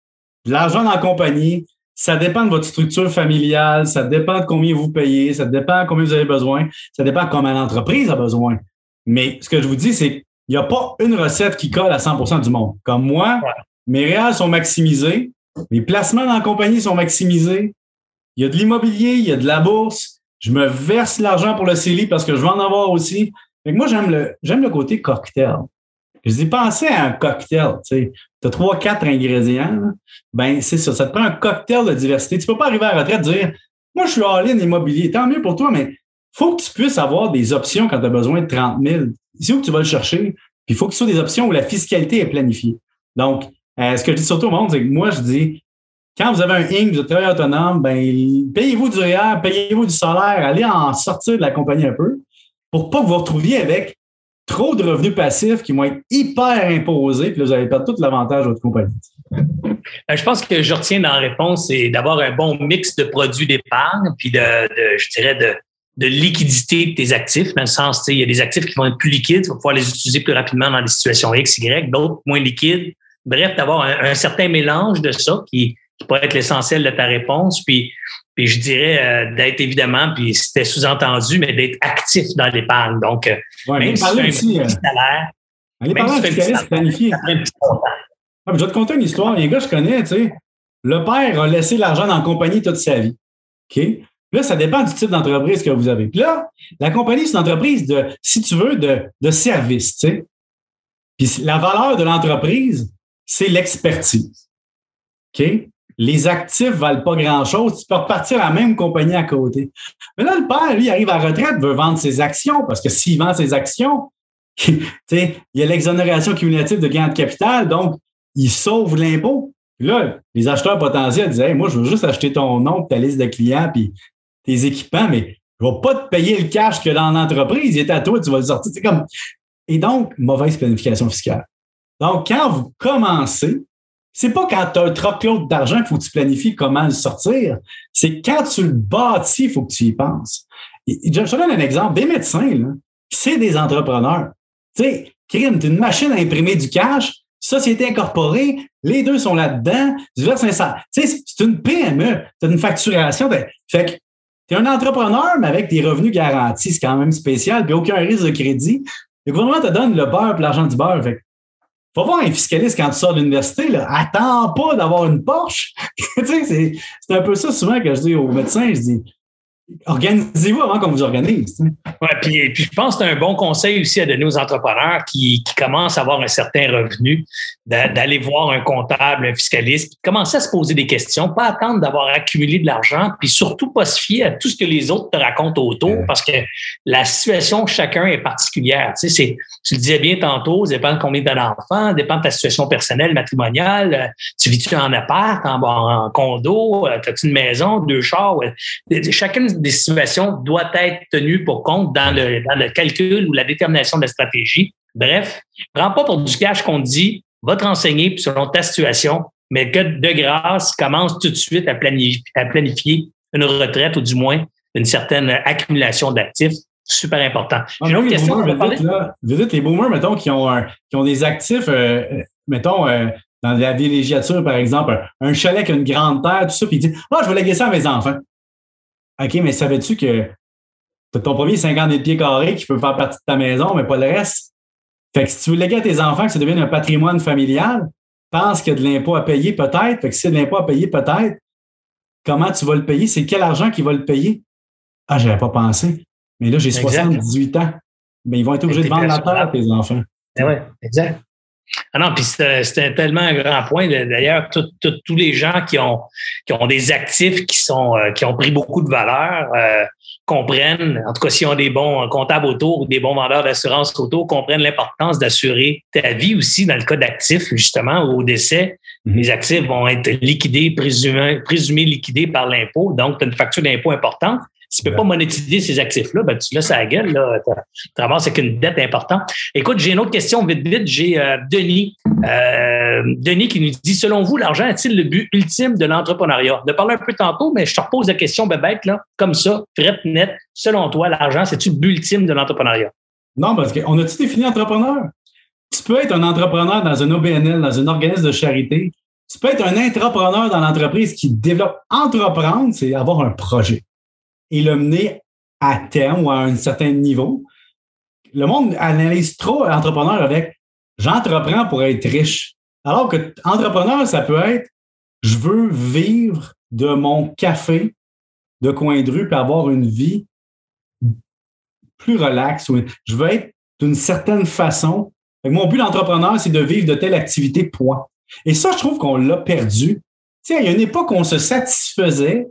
de l'argent dans la compagnie. Ça dépend de votre structure familiale, ça dépend de combien vous payez, ça dépend de combien vous avez besoin, ça dépend de combien l'entreprise a besoin. Mais ce que je vous dis, c'est qu'il n'y a pas une recette qui colle à 100% du monde. Comme moi, mes réels sont maximisés, mes placements dans la compagnie sont maximisés, il y a de l'immobilier, il y a de la bourse, je me verse l'argent pour le CELI parce que je veux en avoir aussi. Moi, j'aime le, j'aime le côté cocktail. Je dis, pensez à un cocktail. Tu as trois, quatre ingrédients. Ben, c'est ça. Ça te prend un cocktail de diversité. Tu peux pas arriver à la retraite et dire, moi, je suis all-in immobilier. Tant mieux pour toi, mais faut que tu puisses avoir des options quand tu as besoin de 30 000. C'est où que tu vas le chercher. Puis il faut que ce soit des options où la fiscalité est planifiée. Donc, euh, ce que je dis surtout au monde, c'est que moi, je dis, quand vous avez un INC, vous êtes travailleur autonome, ben, payez-vous du REER, payez-vous du salaire, allez en sortir de la compagnie un peu pour pas que vous retrouviez avec trop de revenus passifs qui vont être hyper imposés, puis là, vous allez perdre tout l'avantage de votre compagnie. Euh, je pense que je retiens dans la réponse, c'est d'avoir un bon mix de produits d'épargne, puis de, je dirais, de, liquidité de tes actifs, dans le sens, il y a des actifs qui vont être plus liquides, tu vas pouvoir les utiliser plus rapidement dans des situations X, Y, d'autres moins liquides. Bref, d'avoir un, certain mélange de ça qui, qui pourrait être l'essentiel de ta réponse. Puis, puis je dirais euh, d'être évidemment, puis c'était sous-entendu, mais d'être actif dans l'épargne. Donc, euh, même si un petit euh, salaire, même si tu fais planifié. Ah, je vais te conter une histoire. Il y a un gars que je connais, tu sais, le père a laissé l'argent dans la compagnie toute sa vie. OK? Là, ça dépend du type d'entreprise que vous avez. Puis là, la compagnie, c'est une entreprise de, si tu veux, de, de service, tu sais. Puis la valeur de l'entreprise, c'est l'expertise. OK? Les actifs valent pas grand-chose. Tu peux repartir à la même compagnie à côté. Mais là, le père, lui, arrive à la retraite, veut vendre ses actions parce que s'il vend ses actions, il y a l'exonération cumulative de gains de capital, donc il sauve l'impôt. Là, les acheteurs potentiels disaient Moi, je veux juste acheter ton nom, ta liste de clients, puis tes équipements, mais je ne vais pas te payer le cash que dans l'entreprise. Il est à toi, tu vas le sortir. Comme... Et donc, mauvaise planification fiscale. Donc, quand vous commencez, c'est pas quand tu as un truckload d'argent qu'il faut que tu planifies comment le sortir. C'est quand tu le bâtis, il faut que tu y penses. je te donne un exemple. Des médecins, c'est des entrepreneurs. Tu sais, crime, tu une machine à imprimer du cash, société incorporée, les deux sont là-dedans, divers Tu sais, c'est une PME, as une facturation. Fait que tu es un entrepreneur, mais avec des revenus garantis, c'est quand même spécial, puis aucun risque de crédit. Le gouvernement te donne le beurre et l'argent du beurre. Fait faut voir un fiscaliste quand tu sors de l'université, là, attends pas d'avoir une Porsche. c'est un peu ça souvent que je dis aux médecins, je dis, organisez-vous avant qu'on vous organise. Ouais, puis, puis, je pense que c'est un bon conseil aussi à donner aux entrepreneurs qui, qui commencent à avoir un certain revenu, d'aller voir un comptable, un fiscaliste, commencer à se poser des questions, pas attendre d'avoir accumulé de l'argent, puis surtout pas se fier à tout ce que les autres te racontent autour, parce que la situation chacun est particulière. Tu, sais, tu le disais bien tantôt, ça dépend de combien tu d'enfants, dépend de ta situation personnelle, matrimoniale, euh, tu vis-tu en appart, en, en condo, euh, as-tu une maison, deux chars, chacune des situations doit être tenue pour compte dans le, dans le calcul ou la détermination de la stratégie. Bref, prends pas pour du cash qu'on te dit, va te renseigner selon ta situation, mais que de grâce, commence tout de suite à planifier, à planifier une retraite ou du moins une certaine accumulation d'actifs. Super important. J'ai une autre question. les boomers, mettons, qui ont, qui ont des actifs, euh, mettons, euh, dans la villégiature, par exemple, un chalet qui a une grande terre, tout ça, puis il dit Ah, je vais léguer ça à mes enfants. OK, mais savais-tu que tu as ton premier 50 000 pieds carrés qui peut faire partie de ta maison, mais pas le reste? Fait que si tu veux léguer à tes enfants que ça devienne un patrimoine familial, pense qu'il y a de l'impôt à payer peut-être. Fait que si y a de l'impôt à payer peut-être, comment tu vas le payer? C'est quel argent qui va le payer? Ah, j'avais pas pensé. Mais là, j'ai 78 ans. Mais ils vont être obligés de vendre la terre, tes enfants. Ah oui, exact. Ah non, puis c'était tellement un grand point. D'ailleurs, tous les gens qui ont, qui ont des actifs qui, sont, euh, qui ont pris beaucoup de valeur euh, comprennent, en tout cas, s'ils ont des bons comptables autour ou des bons vendeurs d'assurance auto, comprennent l'importance d'assurer ta vie aussi dans le cas d'actifs, justement, au décès. Mm-hmm. Les actifs vont être liquidés, présumés, présumés liquidés par l'impôt. Donc, tu as une facture d'impôt importante. Si tu ne peux pas monétiser ces actifs-là, ben, tu laisses à la gueule. Là, tu ramasses avec une dette importante. Écoute, j'ai une autre question vite, vite. J'ai euh, Denis. Euh, Denis qui nous dit Selon vous, l'argent est-il le but ultime de l'entrepreneuriat? De parler un peu tantôt, mais je te repose la question, bébête, là, comme ça, très net. Selon toi, l'argent, c'est-tu le but ultime de l'entrepreneuriat? Non, parce qu'on a-tu défini entrepreneur? Tu peux être un entrepreneur dans un OBNL, dans un organisme de charité. Tu peux être un entrepreneur dans l'entreprise qui développe. Entreprendre, c'est avoir un projet et le mener à terme ou à un certain niveau. Le monde analyse trop entrepreneur avec j'entreprends pour être riche. Alors que entrepreneur, ça peut être je veux vivre de mon café de coin de rue et avoir une vie plus relaxe. Je veux être d'une certaine façon. Mon but d'entrepreneur, c'est de vivre de telle activité, point. Et ça, je trouve qu'on l'a perdu. Il y a une époque où on se satisfaisait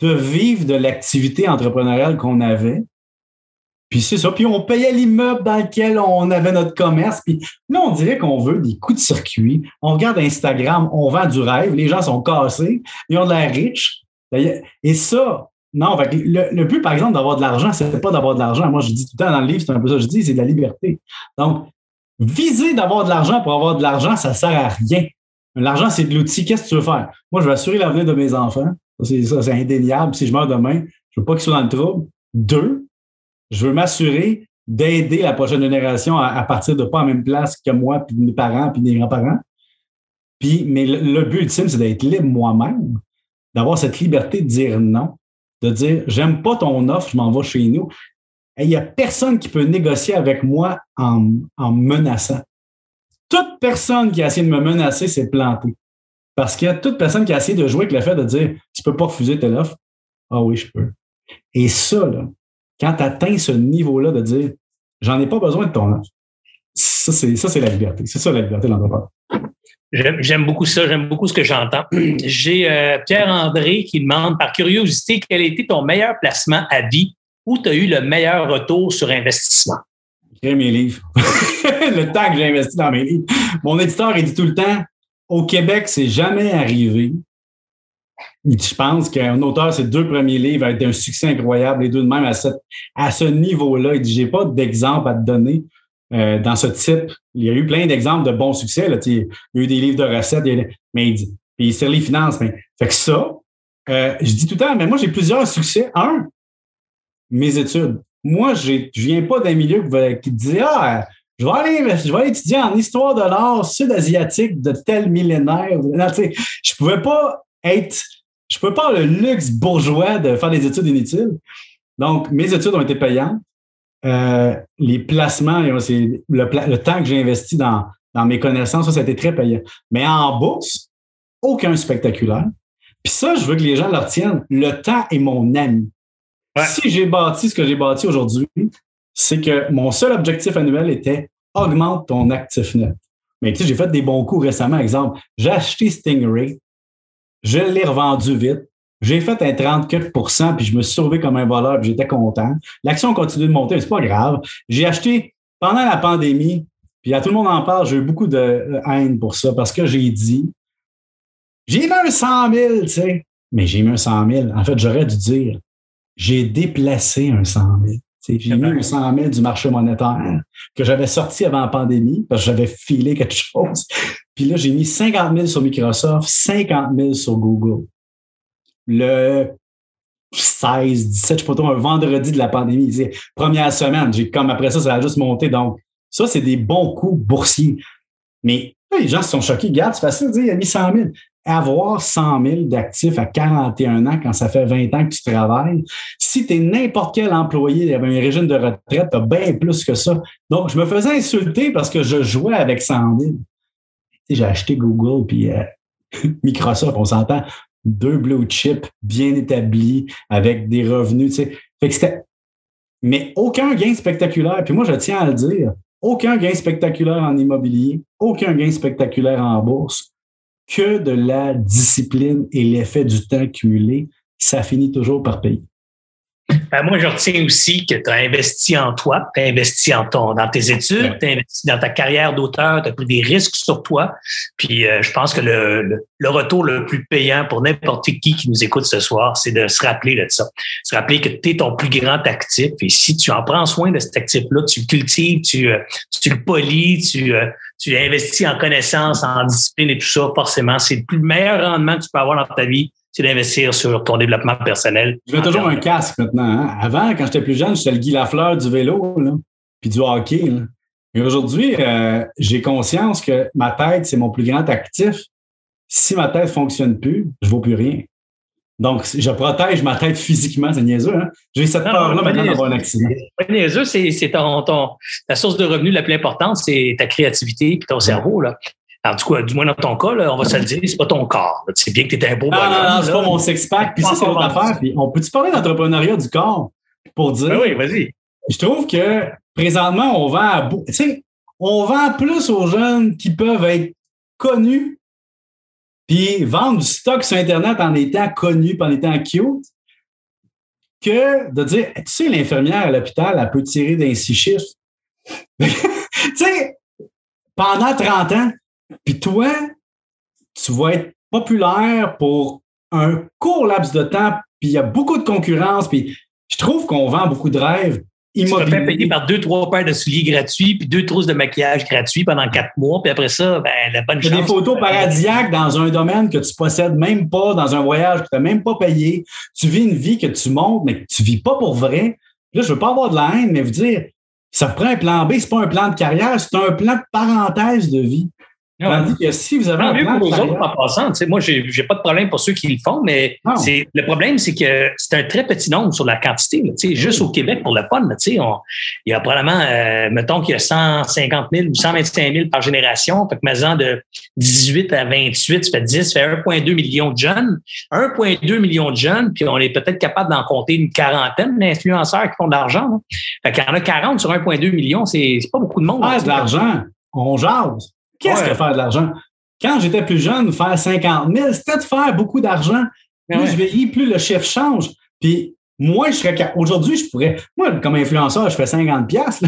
de vivre de l'activité entrepreneuriale qu'on avait. Puis c'est ça. Puis on payait l'immeuble dans lequel on avait notre commerce. Puis là, on dirait qu'on veut des coups de circuit. On regarde Instagram, on vend du rêve. Les gens sont cassés. Ils ont de l'air riches. Et ça, non, le, but, par exemple, d'avoir de l'argent, c'est pas d'avoir de l'argent. Moi, je dis tout le temps dans le livre, c'est un peu ça que je dis, c'est de la liberté. Donc, viser d'avoir de l'argent pour avoir de l'argent, ça sert à rien. L'argent, c'est de l'outil. Qu'est-ce que tu veux faire? Moi, je veux assurer l'avenir de mes enfants. Ça, c'est indéniable. Si je meurs demain, je veux pas qu'ils soient dans le trouble. Deux, je veux m'assurer d'aider la prochaine génération à, partir de pas à la même place que moi, puis mes parents, puis mes grands-parents. Puis, mais le, but ultime, c'est d'être libre moi-même, d'avoir cette liberté de dire non, de dire j'aime pas ton offre, je m'en vais chez nous. Il n'y a personne qui peut négocier avec moi en, en menaçant. Toute personne qui a essayé de me menacer s'est plantée. Parce qu'il y a toute personne qui a essayé de jouer avec le fait de dire Tu peux pas refuser telle offre. Ah oui, je peux. Et ça, là, quand tu atteins ce niveau-là de dire J'en ai pas besoin de ton offre, ça, c'est, ça, c'est la liberté. C'est ça la liberté de l'entrepreneur. J'aime, beaucoup ça, j'aime beaucoup ce que j'entends. J'ai euh, Pierre-André qui demande par curiosité quel a été ton meilleur placement à vie où tu as eu le meilleur retour sur investissement? Écrire mes livres. le temps que j'ai investi dans mes livres. Mon éditeur, il dit tout le temps au Québec, c'est jamais arrivé. Je pense qu'un auteur, ses deux premiers livres a été un succès incroyable, les deux de même à, ce niveau-là. Il dit, j'ai pas d'exemple à te donner euh, dans ce type. Il y a eu plein d'exemples de bons succès. Il y a eu des livres de recettes, mais il dit, puis c'est les finances. Mais, fait que ça, euh, je dis tout le temps, mais moi, j'ai plusieurs succès. Un, mes études. Moi, je viens pas d'un milieu qui dit, ah, je vais aller, je vais étudier en histoire de l'art sud-asiatique de tel millénaire. je pouvais pas être, je pouvais pas avoir le luxe bourgeois de faire des études inutiles. Donc, mes études ont été payantes. Euh, les placements, le, le, temps que j'ai investi dans, dans mes connaissances, ça, ça a été très payant. Mais en bourse, aucun spectaculaire. Puis ça, je veux que les gens le retiennent. Le temps est mon ami. Si j'ai bâti ce que j'ai bâti aujourd'hui, c'est que mon seul objectif annuel était augmente ton actif net. Mais tu sais, j'ai fait des bons coups récemment. Exemple, j'ai acheté Stingray, je l'ai revendu vite. J'ai fait un 34% puis je me suis sauvé comme un voleur, puis j'étais content. L'action continue de monter, mais c'est pas grave. J'ai acheté pendant la pandémie, puis à tout le monde en parle, j'ai eu beaucoup de haine pour ça parce que j'ai dit j'ai mis un 100 000, tu sais. Mais j'ai mis un 100 000. En fait, j'aurais dû dire j'ai déplacé un 100 000. J'ai mis un 100 000 du marché monétaire que j'avais sorti avant la pandémie parce que j'avais filé quelque chose. Puis là, j'ai mis 50 000 sur Microsoft, 50 000 sur Google. Le 16, 17, je sais pas trop, un vendredi de la pandémie. Première semaine, j'ai comme après ça, ça a juste monté. Donc, ça, c'est des bons coups boursiers. Mais les gens se sont choqués. Regarde, c'est facile de dire, il a mis 100 000 avoir 100 000 d'actifs à 41 ans quand ça fait 20 ans que tu travailles. Si tu es n'importe quel employé avec un régime de retraite, tu as bien plus que ça. Donc, je me faisais insulter parce que je jouais avec 100 000. J'ai acheté Google puis euh, Microsoft, on s'entend, deux blue chips bien établis avec des revenus. Mais aucun gain spectaculaire. Puis moi, je tiens à le dire, aucun gain spectaculaire en immobilier, aucun gain spectaculaire en bourse que de la discipline et l'effet du temps cumulé, ça finit toujours par payer. Ben, moi, je retiens aussi que tu as investi en toi, tu as investi en ton, dans tes études, tu as investi dans ta carrière d'auteur, tu as pris des risques sur toi. Puis euh, je pense que le, le, retour le plus payant pour n'importe qui qui nous écoute ce soir, c'est de se rappeler de ça. Se rappeler que tu es ton plus grand actif et si tu en prends soin de cet actif-là, tu le cultives, tu, euh, tu le polis, tu, euh, tu investis en connaissances, en discipline et tout ça, forcément, c'est le plus meilleur rendement que tu peux avoir dans ta vie c'est d'investir sur ton développement personnel. Je veux toujours un casque maintenant. Hein. Avant, quand j'étais plus jeune, j'étais le Guy Lafleur du vélo, là, puis du hockey. Là. Mais aujourd'hui, euh, j'ai conscience que ma tête, c'est mon plus grand actif. Si ma tête ne fonctionne plus, je ne vaux plus rien. Donc, je protège ma tête physiquement, c'est niaiseux. Hein? J'ai cette peur-là maintenant d'avoir un accident. niaiseux, c'est ton, ton, ta source de revenus la plus importante, c'est ta créativité et ton cerveau. Là. En tout cas, du moins dans ton cas, on va se le dire, c'est pas ton corps. C'est bien que tu étais un beau bonhomme. Non, non, c'est pas mon six-pack. Puis ça, c'est l'autre affaire. Puis on peut-tu parler d'entrepreneuriat du corps pour dire. Ben oui, vas-y. Je trouve que présentement, on vend à Tu sais, on vend plus aux jeunes qui peuvent être connus puis vendre du stock sur Internet en étant connus, en étant cute, que de dire, tu sais, l'infirmière à l'hôpital, elle peut tirer d'un six chiffres. tu sais, pendant 30 ans, puis toi, tu vas être populaire pour un court laps de temps, puis il y a beaucoup de concurrence, puis je trouve qu'on vend beaucoup de rêves. Immobilier. Tu vas payer par deux, trois paires de souliers gratuits, puis deux trousses de maquillage gratuits pendant quatre mois, puis après ça, ben, la bonne chance. des photos paradisiaques dans un domaine que tu possèdes même pas, dans un voyage que tu n'as même pas payé. Tu vis une vie que tu montes, mais que tu vis pas pour vrai. Là, je veux pas avoir de la haine, mais vous dire, ça prend un plan B, c'est pas un plan de carrière, c'est un plan de parenthèse de vie. Tandis que si vous avez un plan pour les autres en passant, moi, j'ai, j'ai pas de problème pour ceux qui le font, mais c'est, le problème, c'est que c'est un très petit nombre sur la quantité. Là, juste au Québec, pour le fun, là, on, il y a probablement, euh, mettons qu'il y a 150 000 ou 125 000 par génération. Fait que maintenant, de 18 à 28, ça fait 10, ça fait 1,2 million de jeunes. 1,2 million de jeunes, puis on est peut-être capable d'en compter une quarantaine d'influenceurs qui font de l'argent. Là. Fait qu'il y en a 40 sur 1,2 million, c'est, c'est pas beaucoup de monde. Ah, de l'argent. On jase. Qu'est-ce que faire de l'argent? Quand j'étais plus jeune, faire 50 000, c'était de faire beaucoup d'argent. Plus je vieillis, plus le chiffre change. Puis moi, je serais aujourd'hui, je pourrais. Moi, comme influenceur, je fais 50 pièces.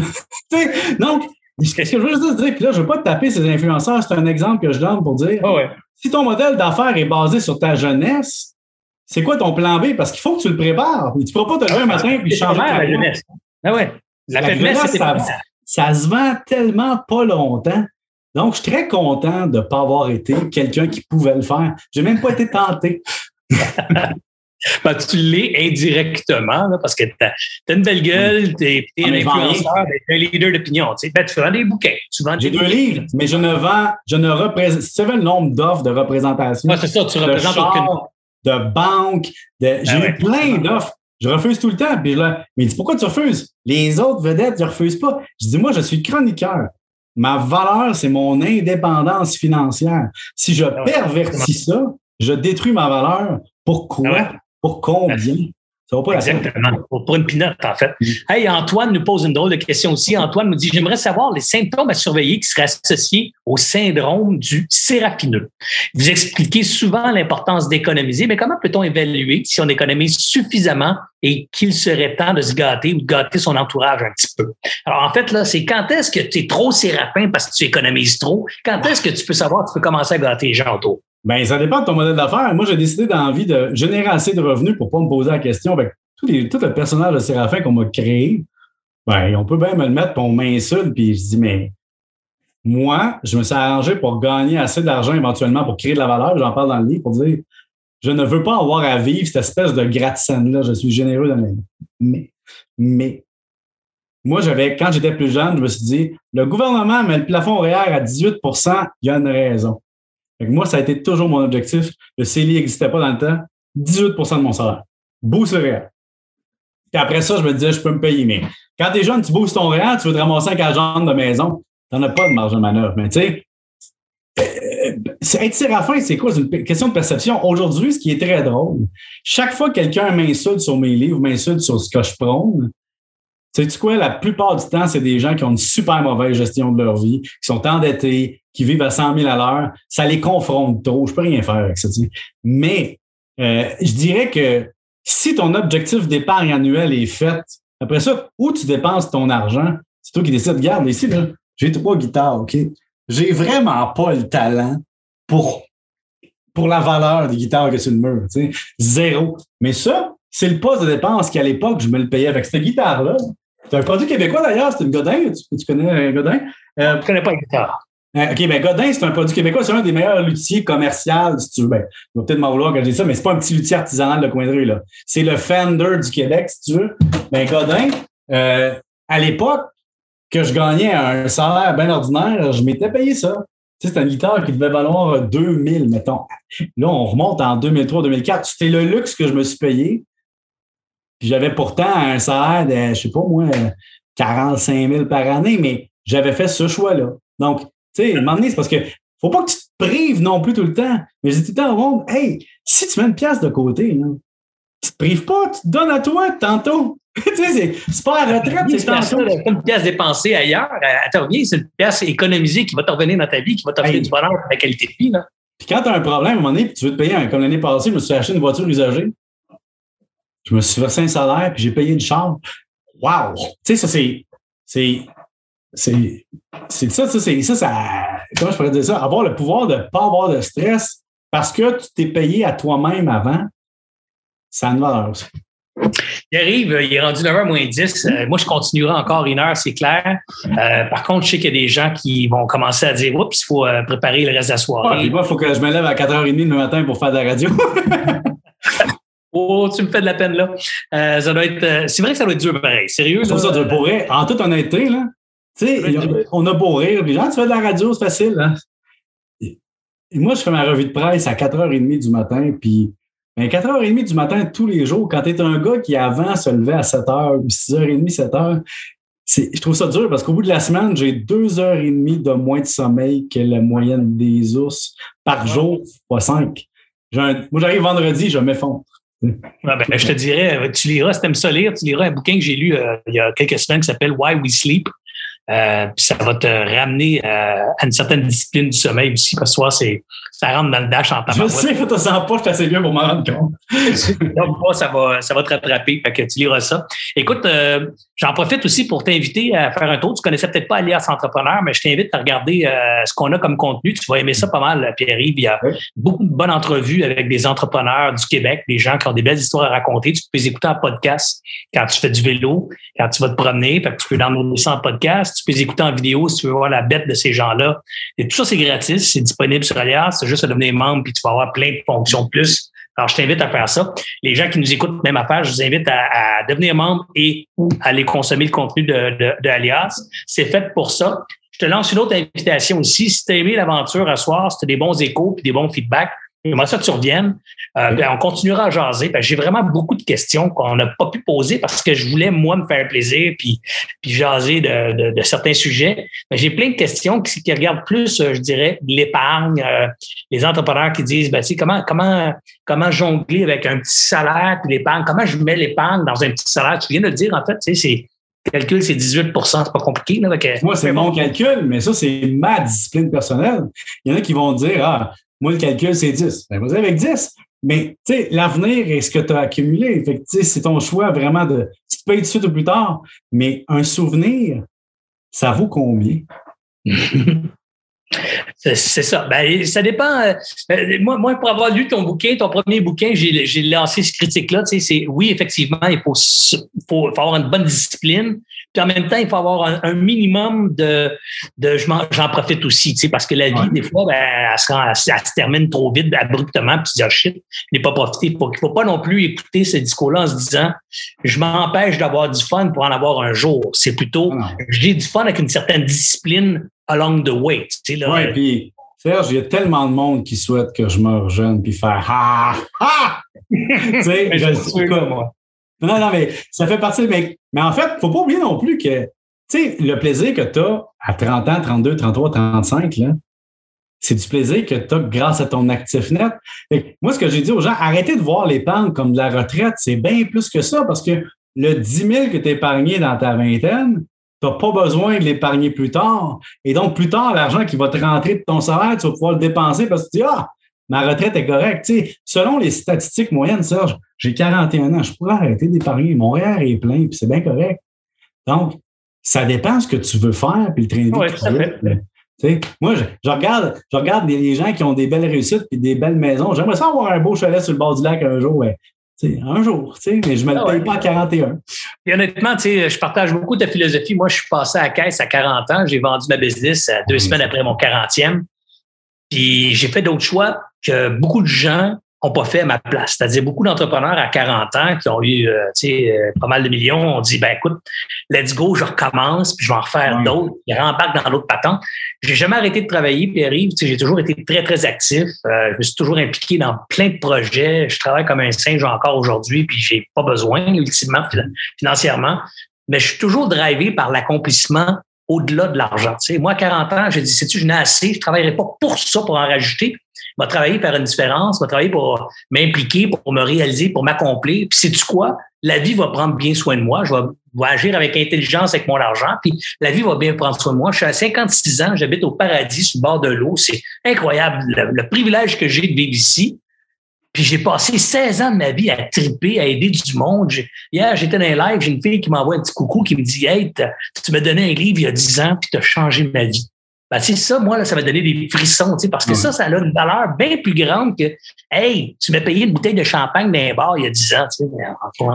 Donc, qu'est-ce que je veux dire? Puis là, je ne veux pas te taper ces influenceurs. C'est un exemple que je donne pour dire si ton modèle d'affaires est basé sur ta jeunesse, c'est quoi ton plan B? Parce qu'il faut que tu le prépares. Tu ne pourras pas te lever un matin et changer la jeunesse. Ah ouais. La, jeunesse, ça, ça se vend tellement pas longtemps. Donc, je suis très content de ne pas avoir été quelqu'un qui pouvait le faire. Je n'ai même pas été tenté. ben, tu l'es indirectement, parce que tu as, une belle gueule, tu es, ah, un influenceur, tu es un leader d'opinion. Tu, ben, tu vends des bouquins. J'ai deux livres, mais je ne vends, je ne représente. Si tu savais le nombre d'offres de représentation. c'est ça, tu représentes aucune. De banque, de, j'ai ben eu plein d'offres. Je refuse tout le temps. Puis là, mais dis pourquoi tu refuses? Les autres vedettes, ils ne refusent pas. Je dis, moi, je suis chroniqueur. Ma valeur, c'est mon indépendance financière. Si je ah pervertis ça, je détruis ma valeur. Pourquoi? Ah Pour combien? Exactement. Pour une pinote, en fait. Mm. Hey, Antoine nous pose une drôle de question aussi. Antoine nous dit J'aimerais savoir les symptômes à surveiller qui seraient associés au syndrome du sérapineux. Vous expliquez souvent l'importance d'économiser, mais comment peut-on évaluer si on économise suffisamment et qu'il serait temps de se gâter ou de gâter son entourage un petit peu? Alors, en fait, là, c'est quand est-ce que tu es trop sérapin parce que tu économises trop? Quand est-ce que tu peux savoir que tu peux commencer à gâter les gens autour? Ben, ça dépend de ton modèle d'affaires. Moi, j'ai décidé d'envie de générer assez de revenus pour pas me poser la question tout, le personnage de Séraphin qu'on m'a créé. Ben, on peut bien me le mettre, pour on m'insulte, puis je dis, mais moi, je me suis arrangé pour gagner assez d'argent éventuellement pour créer de la valeur. J'en parle dans le livre pour dire, je ne veux pas avoir à vivre cette espèce de gratte-scène-là. Je suis généreux dans vie. Mais, mais, moi, j'avais, quand j'étais plus jeune, je me suis dit, le gouvernement met le plafond réel à 18% il y a une raison moi, ça a été toujours mon objectif. Le CELI n'existait pas dans le temps. 18% de mon salaire. Boost le. Puis après ça, je me disais, je peux me payer. Mais quand tu es jeune, tu boostes ton réel, tu veux te ramasser un agent de maison. Tu n'en as pas de marge de manœuvre. Mais tu sais, euh, être séraphin, c'est quoi? C'est une question de perception. Aujourd'hui, ce qui est très drôle, chaque fois que quelqu'un m'insulte sur mes livres, m'insulte sur ce que je prône, sais-tu quoi? La plupart du temps, c'est des gens qui ont une super mauvaise gestion de leur vie, qui sont endettés, qui vivent à 100 000 à l'heure. Ça les confronte trop. Je peux rien faire avec ça. Mais euh, je dirais que si ton objectif d'épargne annuel est fait, après ça, où tu dépenses ton argent, c'est toi qui décides. Regarde, ici, j'ai trois guitares, OK? J'ai vraiment pas le talent pour, pour la valeur des guitares que sur le mur. Zéro. Mais ça, c'est le poste de dépense qu'à l'époque, je me le payais avec cette guitare-là. C'est un produit québécois d'ailleurs, c'est une Godin. Tu, connais un Godin? Euh, je ne connais pas guitare. Euh, OK, ben Godin, c'est un produit québécois, c'est un des meilleurs luthiers commerciaux, si tu veux. Ben, je vais peut-être m'en vouloir quand je dis ça, mais c'est pas un petit luthier artisanal de coin de rue, là. C'est le Fender du Québec, si tu veux. Ben, Godin, euh, à l'époque, que je gagnais un salaire bien ordinaire, je m'étais payé ça. Tu sais, c'est une guitare qui devait valoir 2000, mettons. Là, on remonte en 2003-2004. C'était le luxe que je me suis payé j'avais pourtant un salaire de, je sais pas moi, 45 000 par année, mais j'avais fait ce choix-là. Donc, tu sais, à un moment donné, c'est parce que faut pas que tu te prives non plus tout le temps. Mais dis tout le temps au monde, hey, si tu mets une pièce de côté, là, tu te prives pas, tu te donnes à toi tantôt. tu sais, c'est pas à retraite, c'est tantôt. Une pièce dépensée ailleurs, elle te revient, c'est une pièce économisée qui va te revenir dans ta vie, qui va t'offrir du bonheur, de la qualité de vie. Là. Puis quand tu as un problème, à un moment donné, puis tu veux te payer, un, comme l'année passée, je me suis acheté une voiture usagée. Je me suis versé un salaire, puis j'ai payé une chambre. Wow! Tu sais, ça, c'est. C'est. C'est. Ça, ça, c'est. Ça, ça. Comment je pourrais dire ça? Avoir le pouvoir de ne pas avoir de stress parce que tu t'es payé à toi-même avant, ça a une valeur aussi. Il arrive, il est rendu 9h moins 10. Euh, moi, je continuerai encore une heure, c'est clair. Euh, par contre, je sais qu'il y a des gens qui vont commencer à dire Oups, il faut euh, préparer le reste de la soirée. il faut que je me lève à 4h30 le matin pour faire de la radio. Oh, tu me fais de la peine là. Euh, ça doit être. Euh, c'est vrai que ça doit être dur pareil. Sérieux. ça, pour vrai, en toute honnêteté, là, tu sais, on a beau rire, les gens, tu fais de la radio, c'est facile. Hein? Et moi, je fais ma revue de presse à 4h30 du matin, puis 4h30 ben, du matin tous les jours, quand tu es un gars qui avant se levait à 7h, 6h30, 7h, je trouve ça dur parce qu'au bout de la semaine, j'ai 2h30 de moins de sommeil que la moyenne des ours par jour, pas 5. moi, j'arrive vendredi, je m'effondre. Ah, ben, je te dirais, tu liras, si tu aimes ça lire, tu liras un bouquin que j'ai lu euh, il y a quelques semaines qui s'appelle Why We Sleep. Euh, ça va te ramener euh, à une certaine discipline du sommeil aussi, parce que soit c'est ça rentre dans le dash en Je sais, que tu sens pas, je suis assez bien pour m'en rendre compte. Donc, ça va, ça va te rattraper, fait que tu liras ça. Écoute, euh, j'en profite aussi pour t'inviter à faire un tour. Tu connaissais peut-être pas Alias Entrepreneur, mais je t'invite à regarder euh, ce qu'on a comme contenu. Tu vas aimer ça pas mal, Pierre-Yves. Il y a beaucoup de bonnes entrevues avec des entrepreneurs du Québec, des gens qui ont des belles histoires à raconter. Tu peux les écouter en podcast quand tu fais du vélo, quand tu vas te promener. Fait que tu peux downloader ça en podcast. Tu peux les écouter en vidéo si tu veux voir la bête de ces gens-là. Et tout ça, c'est gratis. C'est disponible sur Alias juste à devenir membre, puis tu vas avoir plein de fonctions de plus. Alors, je t'invite à faire ça. Les gens qui nous écoutent, même à faire, je vous invite à, devenir membre et à aller consommer le contenu de, de, Alias. C'est fait pour ça. Je te lance une autre invitation aussi. Si tu aimé l'aventure à soir, si tu as des bons échos et des bons feedbacks, J'aimerais ça que tu reviennes. Euh, on continuera à jaser. J'ai vraiment beaucoup de questions qu'on n'a pas pu poser parce que je voulais, moi, me faire plaisir puis, puis jaser de, certains sujets. J'ai plein de questions qui, qui, regardent plus, euh, je dirais, l'épargne, euh, les entrepreneurs qui disent, ben, comment, comment, comment jongler avec un petit salaire puis l'épargne, comment je mets l'épargne dans un petit salaire? Tu viens de le dire, en fait, tu sais, c'est calcul, c'est 18% c'est pas compliqué. Là, Moi, c'est mon calcul, mais ça, c'est ma discipline personnelle. Il y en a qui vont dire Ah, moi, le calcul, c'est 10. Ben, vas-y avec 10. Mais l'avenir est ce que tu as accumulé. C'est ton choix vraiment de. Tu payes tout de suite ou plus tard. Mais un souvenir, ça vaut combien? C'est ça. Ben, ça dépend. Euh, euh, moi, moi, pour avoir lu ton bouquin, ton premier bouquin, j'ai lancé cette critique-là. Sais, oui, effectivement, il faut, faut, avoir une bonne discipline. Puis en même temps, il faut avoir un, minimum de, de j'en profite aussi, tu sais, parce que la vie, des fois, ben, elle, se, elle, se, termine trop vite, abruptement, puis tu dis, oh shit, je n'ai pas profité. Il ne faut pas non plus écouter ce discours-là en se disant, je m'empêche d'avoir du fun pour en avoir un jour. C'est plutôt, ah j'ai du fun avec une certaine discipline along the way. Tu sais, ouais, puis Serge, il y a tellement de monde qui souhaite que je me rejeune puis faire ha ha. tu sais, je suis pas moi. Non, non, mais ça fait partie. Mais, mais en fait, faut pas oublier non plus que, le plaisir que tu as à 30 ans, 32, 33, 35, là, c'est du plaisir que tu as grâce à ton actif net. moi, ce que j'ai dit aux gens, arrêtez de voir l'épargne comme de la retraite. C'est bien plus que ça parce que le 10 000 que tu as épargné dans ta vingtaine, tu n'as pas besoin de l'épargner plus tard. Et donc, plus tard, l'argent qui va te rentrer de ton salaire, tu vas pouvoir le dépenser parce que tu dis Ah, ma retraite est correcte. selon les statistiques moyennes, Serge, j'ai 41 ans, je pourrais arrêter d'épargner. Mon REER est plein, puis c'est bien correct. Donc, ça dépend de ce que tu veux faire, puis le train de moi, je, regarde, je regarde les gens qui ont des belles réussites et des belles maisons. J'aimerais ça avoir un beau chalet sur le bord du lac un jour un jour, mais je ne me le ah paye pas à 41. Et honnêtement, je partage beaucoup de philosophie. Moi, je suis passé à caisse à 40 ans. J'ai vendu ma business deux semaines après mon 40e. Puis j'ai fait d'autres choix que beaucoup de gens n'ont pas fait à ma place. C'est-à-dire beaucoup d'entrepreneurs à 40 ans qui ont eu euh, euh, pas mal de millions ont dit ben écoute, let's go, je recommence, puis je vais en refaire d'autres. Ils rembarquent dans l'autre patente. J'ai jamais arrêté de travailler, puis arrive, j'ai toujours été très, très actif. Euh, je me suis toujours impliqué dans plein de projets. Je travaille comme un singe encore aujourd'hui, puis j'ai pas besoin, ultimement, financièrement. Mais je suis toujours drivé par l'accomplissement au-delà de l'argent. moi, à 40 ans, j'ai dit, sais-tu, je n'ai assez, je ne travaillerai pas pour ça, pour en rajouter. Je vais travailler faire une différence, je vais travailler pour m'impliquer, pour me réaliser, pour m'accomplir. Puis sais-tu quoi? La vie va prendre bien soin de moi. Je vais, agir avec intelligence avec mon argent. Puis la vie va bien prendre soin de moi. Je suis à 56 ans, j'habite au paradis, sur le bord de l'eau. C'est incroyable le, privilège que j'ai de vivre ici. Puis j'ai passé 16 ans de ma vie à triper, à aider du monde. Hier, j'étais dans un live, j'ai une fille qui m'envoie un petit coucou qui me dit Hey, tu m'as donné un livre il y a 10 ans, puis tu as changé ma vie. Ben, ça, moi, là, ça m'a donné des frissons, parce que ça, ça a une valeur bien plus grande que Hey, tu m'as payé une bouteille de champagne dans un bar il y a 10 ans.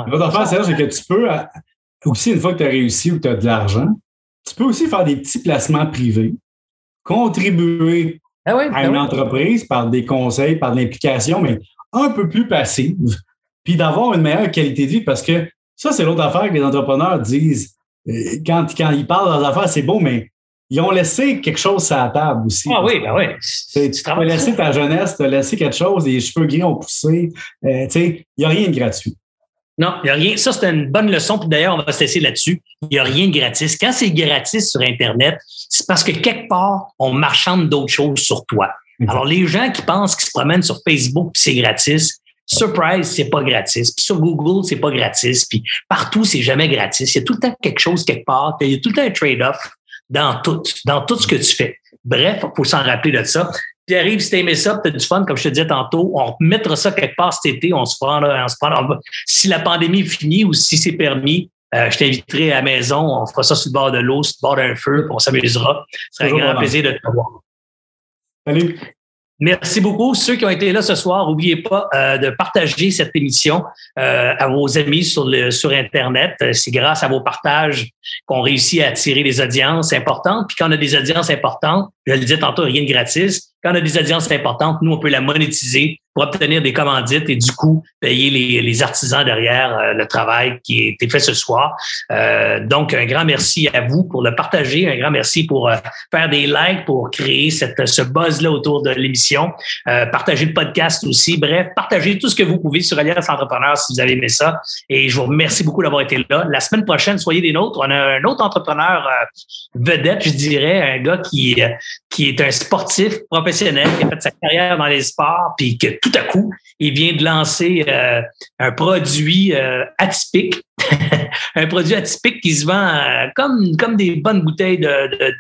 L'autre affaire, c'est que tu peux, aussi, une fois que tu as réussi ou que tu as de l'argent, tu peux aussi faire des petits placements privés, contribuer ah à ben une entreprise par des conseils, par de l'implication, mais un peu plus passive, puis d'avoir une meilleure qualité de vie parce que ça, c'est l'autre affaire que les entrepreneurs disent. Euh, quand, quand ils parlent de leurs affaires, c'est beau, mais ils ont laissé quelque chose sur la table aussi. Ah oui, ben oui. Tu as laissé ta jeunesse, tu as laissé quelque chose, les cheveux gris ont poussé. Euh, il n'y a rien de gratuit. Non, il n'y a rien. Ça, c'est une bonne leçon. Puis d'ailleurs, on va se laisser là-dessus. Il n'y a rien de gratis. Quand c'est gratis sur Internet, c'est parce que quelque part, on marchande d'autres choses sur toi. Alors, les gens qui pensent qu'ils se promènent sur Facebook c'est gratis, Surprise, c'est pas gratis. Puis sur Google, c'est pas gratis. Puis partout, c'est jamais gratis. Il y a tout le temps quelque chose quelque part. Il y a tout le temps un trade-off dans tout, dans tout ce que tu fais. Bref, il faut s'en rappeler de ça. Puis arrive, si aimé ça, tu as du fun, comme je te disais tantôt, on mettra ça quelque part cet été, on se prend, on se prend, si la pandémie finit ou si c'est permis, euh, je t'inviterai à la maison, on fera ça sur le bord de l'eau, sur le bord d'un feu, on s'amusera. Ce serait un grand plaisir de te voir. Merci beaucoup. Ceux qui ont été là ce soir, n'oubliez pas euh, de partager cette émission euh, à vos amis sur, le, sur Internet. Euh, c'est grâce à vos partages qu'on réussit à attirer des audiences importantes. Puis quand on a des audiences importantes, je le disais tantôt, rien de gratis. Quand on a des audiences importantes, nous, on peut la monétiser pour obtenir des commandites et du coup payer les, les artisans derrière euh, le travail qui a été fait ce soir. Euh, donc, un grand merci à vous pour le partager, un grand merci pour euh, faire des likes, pour créer cette, ce buzz-là autour de l'émission, euh, partager le podcast aussi, bref, partagez tout ce que vous pouvez sur Alliance Entrepreneur si vous avez aimé ça. Et je vous remercie beaucoup d'avoir été là. La semaine prochaine, soyez des nôtres. On a un autre entrepreneur vedette, je dirais, un gars qui, qui est un sportif professionnel, qui a fait sa carrière dans les sports, puis que tout à coup, il vient de lancer euh, un produit euh, atypique, un produit atypique qui se vend euh, comme, comme des bonnes bouteilles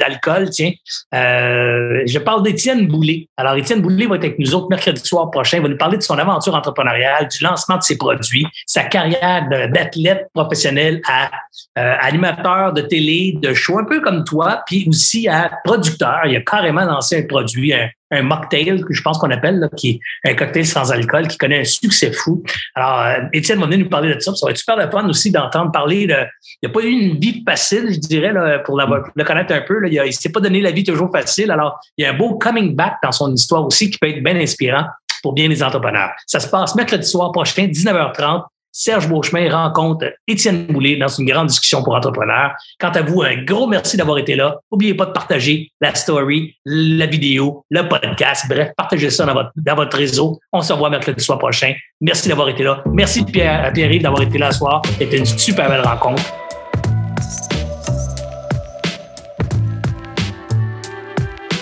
d'alcool, tiens. je parle d'Étienne Boulay. Alors, Étienne Boulay va être avec nous autres mercredi soir prochain. Il va nous parler de son aventure entrepreneuriale, du lancement de ses produits, sa carrière d'athlète professionnel à animateur de télé, de show, un peu comme toi, puis aussi à producteur. Il a carrément lancé un produit, un, mocktail, que je pense qu'on appelle, là, qui est un cocktail sans alcool, qui connaît un succès fou. Alors, euh, Étienne va venir nous parler de ça. Ça va être super de fun aussi d'entendre parler de. Il n'a pas eu une vie facile, je dirais, là, pour le connaître un peu. Là. Il ne s'est pas donné la vie toujours facile. Alors, il y a un beau coming back dans son histoire aussi qui peut être bien inspirant pour bien les entrepreneurs. Ça se passe mercredi soir prochain, 19h30. Serge Beauchemin rencontre Étienne Boulay dans une grande discussion pour entrepreneurs. Quant à vous, un gros merci d'avoir été là. N'oubliez pas de partager la story, la vidéo, le podcast. Bref, partagez ça dans votre, dans votre réseau. On se revoit mercredi soir prochain. Merci d'avoir été là. Merci Pierre, Pierre-Yves d'avoir été là ce soir. C'était une super belle rencontre.